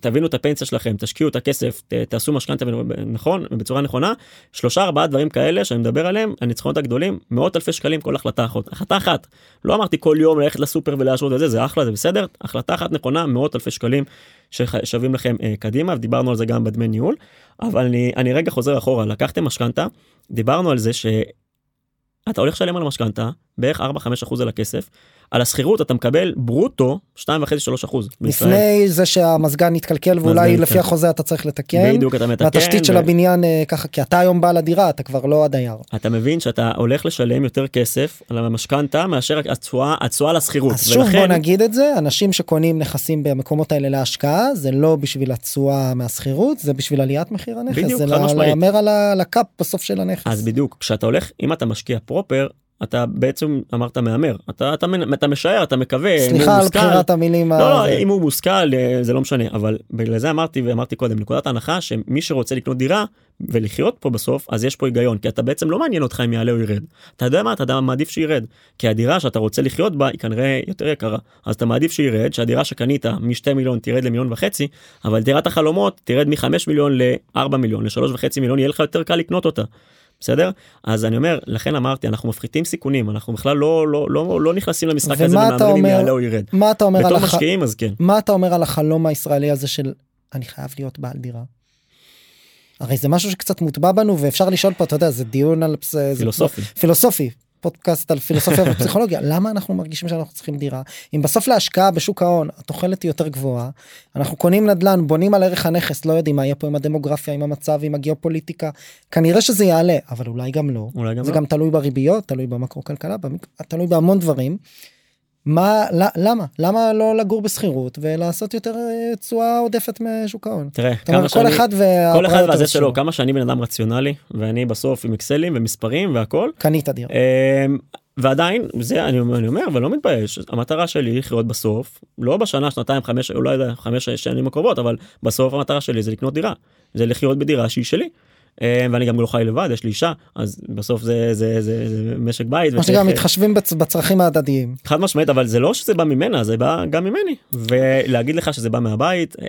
Speaker 2: תבינו את הפנסיה שלכם תשקיעו את הכסף תעשו משכנתה נכון בצורה נכונה שלושה ארבעה דברים כאלה שאני מדבר עליהם הניצחונות הגדולים מאות אלפי שקלים כל החלטה אחת החלטה אחת לא אמרתי כל יום ללכת לסופר ולהשרות את זה זה אחלה זה בסדר החלטה אחת נכונה מאות אלפי שקלים ששווים לכם אה, קדימה ודיברנו על זה גם בדמי ניהול. אבל אני אני רגע חוזר אחורה לקחתם משכנתה דיברנו על זה שאתה הולך לשלם על המשכנתה בערך 4-5% על הכסף על השכירות אתה מקבל ברוטו 2.5-3% בישראל.
Speaker 3: לפני זה שהמזגן יתקלקל ואולי לפי. החוזה אתה צריך לתקן.
Speaker 2: בדיוק אתה מתקן
Speaker 3: והתשתית של
Speaker 2: ו-
Speaker 3: הבניין אה, ככה כי אתה היום בעל הדירה אתה כבר לא הדייר.
Speaker 2: אתה מבין שאתה הולך לשלם יותר כסף על המשכנתה מאשר התשואה התשואה לשכירות.
Speaker 3: אז שוב בוא נגיד את זה אנשים שקונים נכסים במקומות האלה להשקעה זה לא בשביל התשואה מהשכירות זה בשביל עליית מחיר הנכס
Speaker 2: בדיוק, חד משמעית.
Speaker 3: להמר על הקאפ בסוף של הנכס.
Speaker 2: אז בדיוק כשאתה הולך אם אתה משקיע פרופר אתה בעצם אמרת מהמר אתה אתה אתה משער אתה מקווה
Speaker 3: סליחה על בחירת המילים.
Speaker 2: לא, לא. אם הוא מושכל אה, זה לא משנה אבל בגלל זה אמרתי ואמרתי קודם נקודת ההנחה שמי שרוצה לקנות דירה ולחיות פה בסוף אז יש פה היגיון כי אתה בעצם לא מעניין אותך אם יעלה או ירד אתה יודע מה אתה מעדיף שירד כי הדירה שאתה רוצה לחיות בה היא כנראה יותר יקרה אז אתה מעדיף שירד שהדירה שקנית מ-2 מיליון תרד למיליון וחצי אבל דירת החלומות תרד מ-5 מיליון ל-4 מיליון ל-3 וחצי מיליון יהיה לך יותר קל לקנות אותה. בסדר אז אני אומר לכן אמרתי אנחנו מפחיתים סיכונים אנחנו בכלל לא לא לא לא נכנסים למשחק הזה ומהמרים אם יעלה או ירד.
Speaker 3: מה אתה אומר על
Speaker 2: בתור. משקיעים אז כן.
Speaker 3: מה אתה אומר על החלום הישראלי הזה של אני חייב להיות בעל דירה. הרי זה משהו שקצת מוטבע בנו ואפשר לשאול פה אתה יודע זה דיון על
Speaker 2: פילוסופי.
Speaker 3: פילוסופי פודקאסט על פילוסופיה ופסיכולוגיה [LAUGHS] למה אנחנו מרגישים שאנחנו צריכים דירה אם בסוף להשקעה בשוק ההון התוחלת היא יותר גבוהה אנחנו קונים נדל"ן בונים על ערך הנכס לא יודעים מה יהיה פה עם הדמוגרפיה עם המצב עם הגיאופוליטיקה כנראה שזה יעלה אבל אולי גם לא
Speaker 2: אולי גם
Speaker 3: זה
Speaker 2: לא.
Speaker 3: גם תלוי בריביות תלוי במקרו כלכלה במק... תלוי בהמון דברים. מה למה למה לא לגור בשכירות ולעשות יותר אה, תשואה עודפת משוק ההון.
Speaker 2: תראה כמה
Speaker 3: כל
Speaker 2: שאני
Speaker 3: אחד
Speaker 2: כל אחד והזה
Speaker 3: שלו.
Speaker 2: כמה שאני בן אדם רציונלי ואני בסוף עם אקסלים ומספרים והכל
Speaker 3: קנית דירה.
Speaker 2: אמ, ועדיין זה אני אומר אני אומר ולא מתבייש המטרה שלי היא לחיות בסוף לא בשנה שנתיים חמש אולי חמש שנים הקרובות אבל בסוף המטרה שלי זה לקנות דירה זה לחיות בדירה שהיא שלי. אמ, ואני גם לא חי לבד יש לי אישה אז בסוף זה זה זה, זה משק בית.
Speaker 3: מה שגם מתחשבים בצ- בצרכים ההדדיים.
Speaker 2: חד משמעית אבל זה לא שזה בא ממנה זה בא גם ממני ולהגיד לך שזה בא מהבית אה,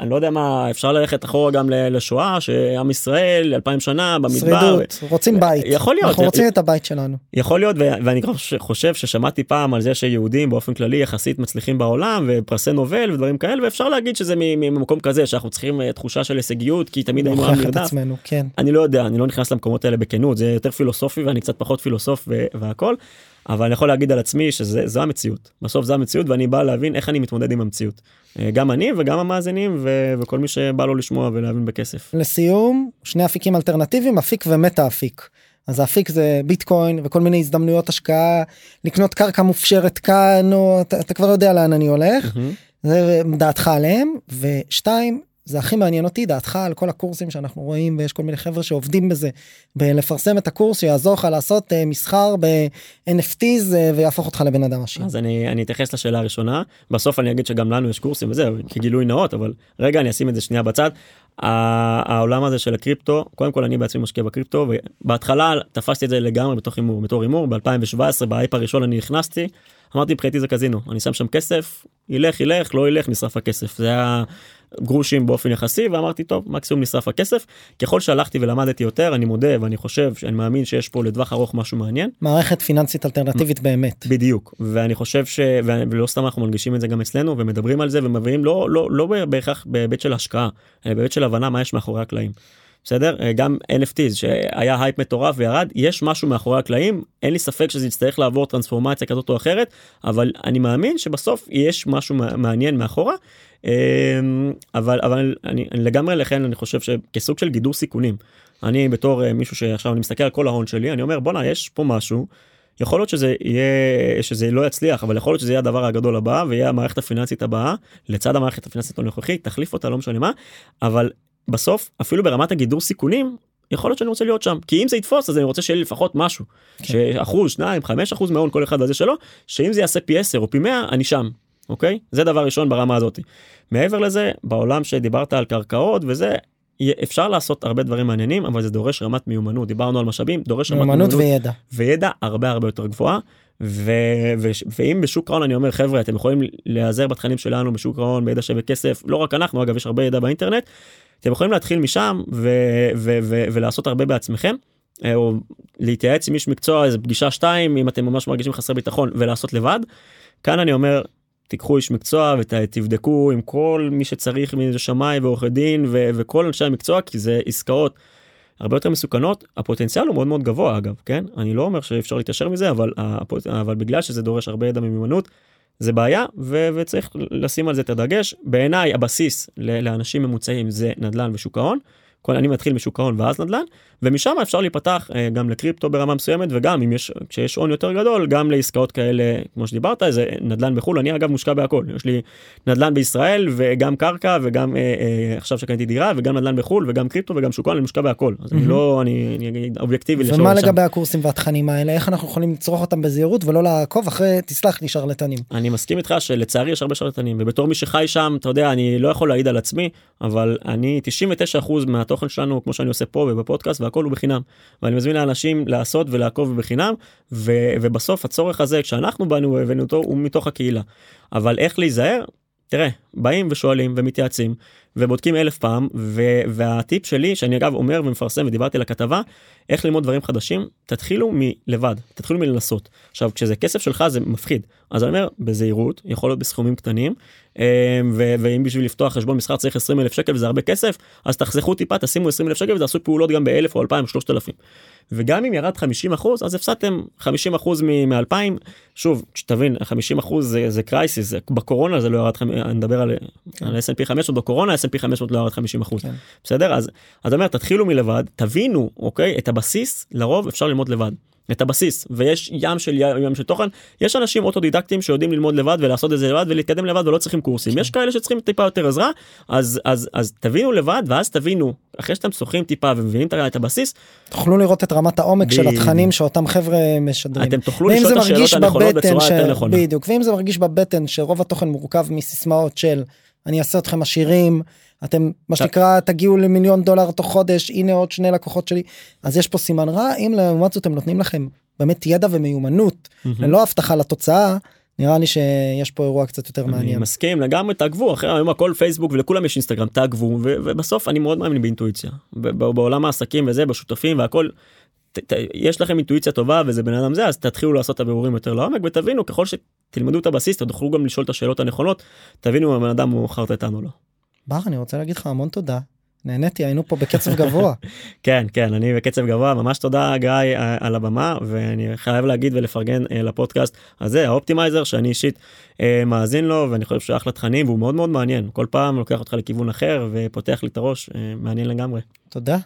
Speaker 2: אני לא יודע מה אפשר ללכת אחורה גם לשואה שעם ישראל אלפיים שנה במדבר
Speaker 3: שרידות רוצים בית
Speaker 2: יכול להיות.
Speaker 3: אנחנו רוצים את הבית שלנו.
Speaker 2: יכול להיות ואני חושב- ששמעתי פעם על זה שיהודים באופן כללי יחסית מצליחים בעולם ופרסי נובל ודברים כאלה ואפשר להגיד שזה ממקום כזה שאנחנו צריכים אה, תחושה של הישגיות כי תמיד היינו עם נרדף.
Speaker 3: כן.
Speaker 2: אני לא יודע אני לא נכנס למקומות האלה בכנות זה יותר פילוסופי ואני קצת פחות פילוסוף והכל אבל אני יכול להגיד על עצמי שזה זו המציאות. בסוף זו המציאות ואני בא להבין איך אני מתמודד עם המציאות. אה, גם אני וגם המאזינים ו- וכל מי שבא לו לשמוע ולהבין בכסף.
Speaker 3: לסיום שני אפיקים אלטרנטיביים אפיק ומטה אפיק. אז האפיק זה ביטקוין וכל מיני הזדמנויות השקעה לקנות קרקע מופשרת כאן או אתה, אתה כבר יודע לאן אני הולך. זה דעתך עליהם. ושתיים זה הכי מעניין אותי דעתך על כל הקורסים שאנחנו רואים ויש כל מיני חבר'ה שעובדים בזה בלפרסם את הקורס שיעזור לך לעשות uh, מסחר ב-NFTs uh, ויהפוך אותך לבן אדם עשיר.
Speaker 2: אז אני אני אתייחס לשאלה הראשונה בסוף אני אגיד שגם לנו יש קורסים וזה כגילוי נאות אבל רגע אני אשים את זה שנייה בצד. העולם הזה של הקריפטו קודם כל אני בעצמי משקיע בקריפטו ובהתחלה תפסתי את זה לגמרי בתוך הימור בתור הימור ב2017 באייפ הראשון אני נכנסתי אמרתי מבחינתי זה קזינו אני שם שם כסף ילך ילך לא ילך נשרף הכסף זה היה גרושים באופן יחסי ואמרתי טוב מקסימום נשרף הכסף. ככל שהלכתי ולמדתי יותר אני מודה ואני חושב שאני מאמין שיש פה לטווח ארוך משהו מעניין.
Speaker 3: מערכת פיננסית אלטרנטיבית באמת.
Speaker 2: בדיוק. ואני חושב ש... ולא סתם אנחנו מנגישים את זה גם אצלנו ומדברים על זה ומביאים לא לא לא בהכרח בהיבט של השקעה בהיבט של הבנה מה יש מאחורי הקלעים. בסדר גם NFTs שהיה הייפ מטורף וירד יש משהו מאחורי הקלעים אין לי ספק שזה יצטרך לעבור טרנספורמציה כזאת או אחרת אבל אני מאמין שבסוף יש משהו מעניין מאחורה אמ, אבל אבל אני, אני לגמרי לכן אני חושב שכסוג של גידור סיכונים אני בתור אה, מישהו שעכשיו אני מסתכל על כל ההון שלי אני אומר בואנה יש פה משהו. יכול להיות שזה יהיה שזה לא יצליח אבל יכול להיות שזה יהיה הדבר הגדול הבא ויהיה המערכת הפיננסית הבאה לצד המערכת הפיננסית הנוכחית תחליף אותה לא משנה מה אבל בסוף אפילו ברמת הגידור סיכונים יכול להיות שאני רוצה להיות שם. כי אם זה יתפוס אז אני רוצה שיהיה לי לפחות משהו. כן. שאחוז שניים חמש אחוז מההון כל אחד הזה שלו שאם זה יעשה פי 10 או פי 100 אני שם אוקיי? זה דבר ראשון ברמה הזאת. מעבר לזה בעולם שדיברת על קרקעות וזה אפשר לעשות הרבה דברים מעניינים אבל זה דורש רמת מיומנות. דיברנו על משאבים דורש רמת
Speaker 3: מיומנות וידע.
Speaker 2: וידע הרבה הרבה יותר גבוהה. ו, ו, ואם בשוק ההון אני אומר חבר'ה אתם יכולים להיעזר בתכנים שלנו בשוק ההון בידע שווה כסף. לא רק אנחנו אגב יש הרבה ידע באינטרנט אתם יכולים להתחיל משם ו, ו, ו, ולעשות הרבה בעצמכם. אה, או להתייעץ עם איש מקצוע איזה פגישה שתיים אם אתם ממש מרגישים חסרי ביטחון ולעשות לבד. כאן אני אומר תיקחו איש מקצוע ותבדקו עם כל מי שצריך מאיזה שמאי ועורכי דין ו- וכל אנשי המקצוע כי זה עסקאות הרבה יותר מסוכנות הפוטנציאל הוא מאוד מאוד גבוה אגב כן אני לא אומר שאפשר להתיישר מזה אבל אבל בגלל שזה דורש הרבה ידע ממיומנות זה בעיה ו- וצריך לשים על זה את הדגש בעיניי הבסיס לאנשים ממוצעים זה נדל"ן ושוק ההון. אני מתחיל משוק ההון ואז נדל"ן ומשם אפשר להיפתח אה, גם לקריפטו ברמה מסוימת וגם אם יש כשיש הון יותר גדול גם לעסקאות כאלה כמו שדיברת איזה נדל"ן בחול אני אגב מושקע בהכל יש לי נדל"ן בישראל וגם קרקע וגם אה, אה, עכשיו שקניתי דירה וגם נדל"ן בחול וגם קריפטו וגם שוק ההון אני מושקע בהכל אז אני לא אני, אני אגיד אובייקטיבי.
Speaker 3: ומה לגבי הקורסים והתכנים האלה איך אנחנו יכולים לצרוך אותם בזהירות ולא לעקוב אחרי תסלח לי שרלטנים.
Speaker 2: אני מסכים איתך שלצערי יש הרבה שרלטנים ובתור מי שחי שם אתה יודע אני לא יכול להעיד על עצמי אבל אני 99% מהתוכן שלנו כמו שאני עושה פה ובפודקאסט והכל הוא בחינם. ואני מזמין לאנשים לעשות ולעקוב בחינם ו- ובסוף הצורך הזה כשאנחנו באנו והבאנו אותו הוא מתוך הקהילה. אבל איך להיזהר? תראה באים ושואלים ומתייעצים ובודקים אלף פעם ו- והטיפ שלי שאני אגב אומר ומפרסם ודיברתי על הכתבה איך ללמוד דברים חדשים תתחילו מלבד תתחילו מלנסות. עכשיו כשזה כסף שלך זה מפחיד. אז אני אומר בזהירות יכול להיות בסכומים קטנים ו- ואם בשביל לפתוח חשבון מסחר צריך 20 אלף שקל וזה הרבה כסף אז תחסכו טיפה תשימו 20 אלף שקל ותעשו פעולות גם באלף או אלפיים שלושת אלפים. וגם אם ירד 50 אחוז אז הפסדתם 50 אחוז מ-2000 שוב שתבין 50 אחוז זה, זה קרייסיס בקורונה זה לא ירד אני מדבר על, כן. על S&P 500 בקורונה S&P 500 לא ירד 50 אחוז כן. בסדר אז אז אומר תתחילו מלבד תבינו אוקיי את הבסיס לרוב אפשר ללמוד לבד. את הבסיס ויש ים של ים של תוכן. יש אנשים אוטודידקטים שיודעים ללמוד לבד ולעשות את זה לבד ולהתקדם לבד ולא צריכים קורסים. כן. יש כאלה שצריכים טיפה יותר עזרה אז אז אז תבינו לבד ואז תבינו אחרי שאתם שוחים טיפה ומבינים את הבסיס
Speaker 3: תוכלו לראות את רמת העומק של התכנים שאותם חבר'ה משדרים.
Speaker 2: אתם תוכלו לשאול את השאלות הנכונות בצורה
Speaker 3: ש...
Speaker 2: יותר נכונה.
Speaker 3: בדיוק. ואם זה מרגיש בבטן שרוב התוכן מורכב מסיסמאות של אני אעשה אתכם עשירים אתם מה שנקרא תגיעו למיליון דולר תוך חודש הנה עוד שני לקוחות שלי אז יש פה סימן רע אם לעומת זאת הם נותנים לכם באמת ידע ומיומנות ללא הבטחה לתוצאה נראה לי שיש פה אירוע קצת יותר מעניין.
Speaker 2: אני מסכים לגמרי תעקבו אחרי היום הכל פייסבוק ולכולם יש אינסטגרם תעקבו ובסוף אני מאוד מאמין באינטואיציה בעולם העסקים וזה בשותפים והכל. יש לכם אינטואיציה טובה וזה בן אדם זה אז תתחילו לעשות את הבירורים יותר לעומק ותבינו ככל שתלמדו את הבסיס תוכלו גם לשאול את השאלות הנכונות תבינו אם הבן אדם הוא חרטטן או לא.
Speaker 3: בר אני רוצה להגיד לך המון תודה נהניתי היינו פה בקצב גבוה. [LAUGHS]
Speaker 2: כן כן אני בקצב גבוה ממש תודה גיא אה, על הבמה ואני חייב להגיד ולפרגן אה, לפודקאסט הזה האופטימייזר שאני אישית אה, מאזין לו ואני חושב שאחלה תכנים והוא מאוד מאוד מעניין כל פעם לוקח אותך לכיוון אחר ופותח לי את הראש מעניין לגמרי.
Speaker 3: תודה.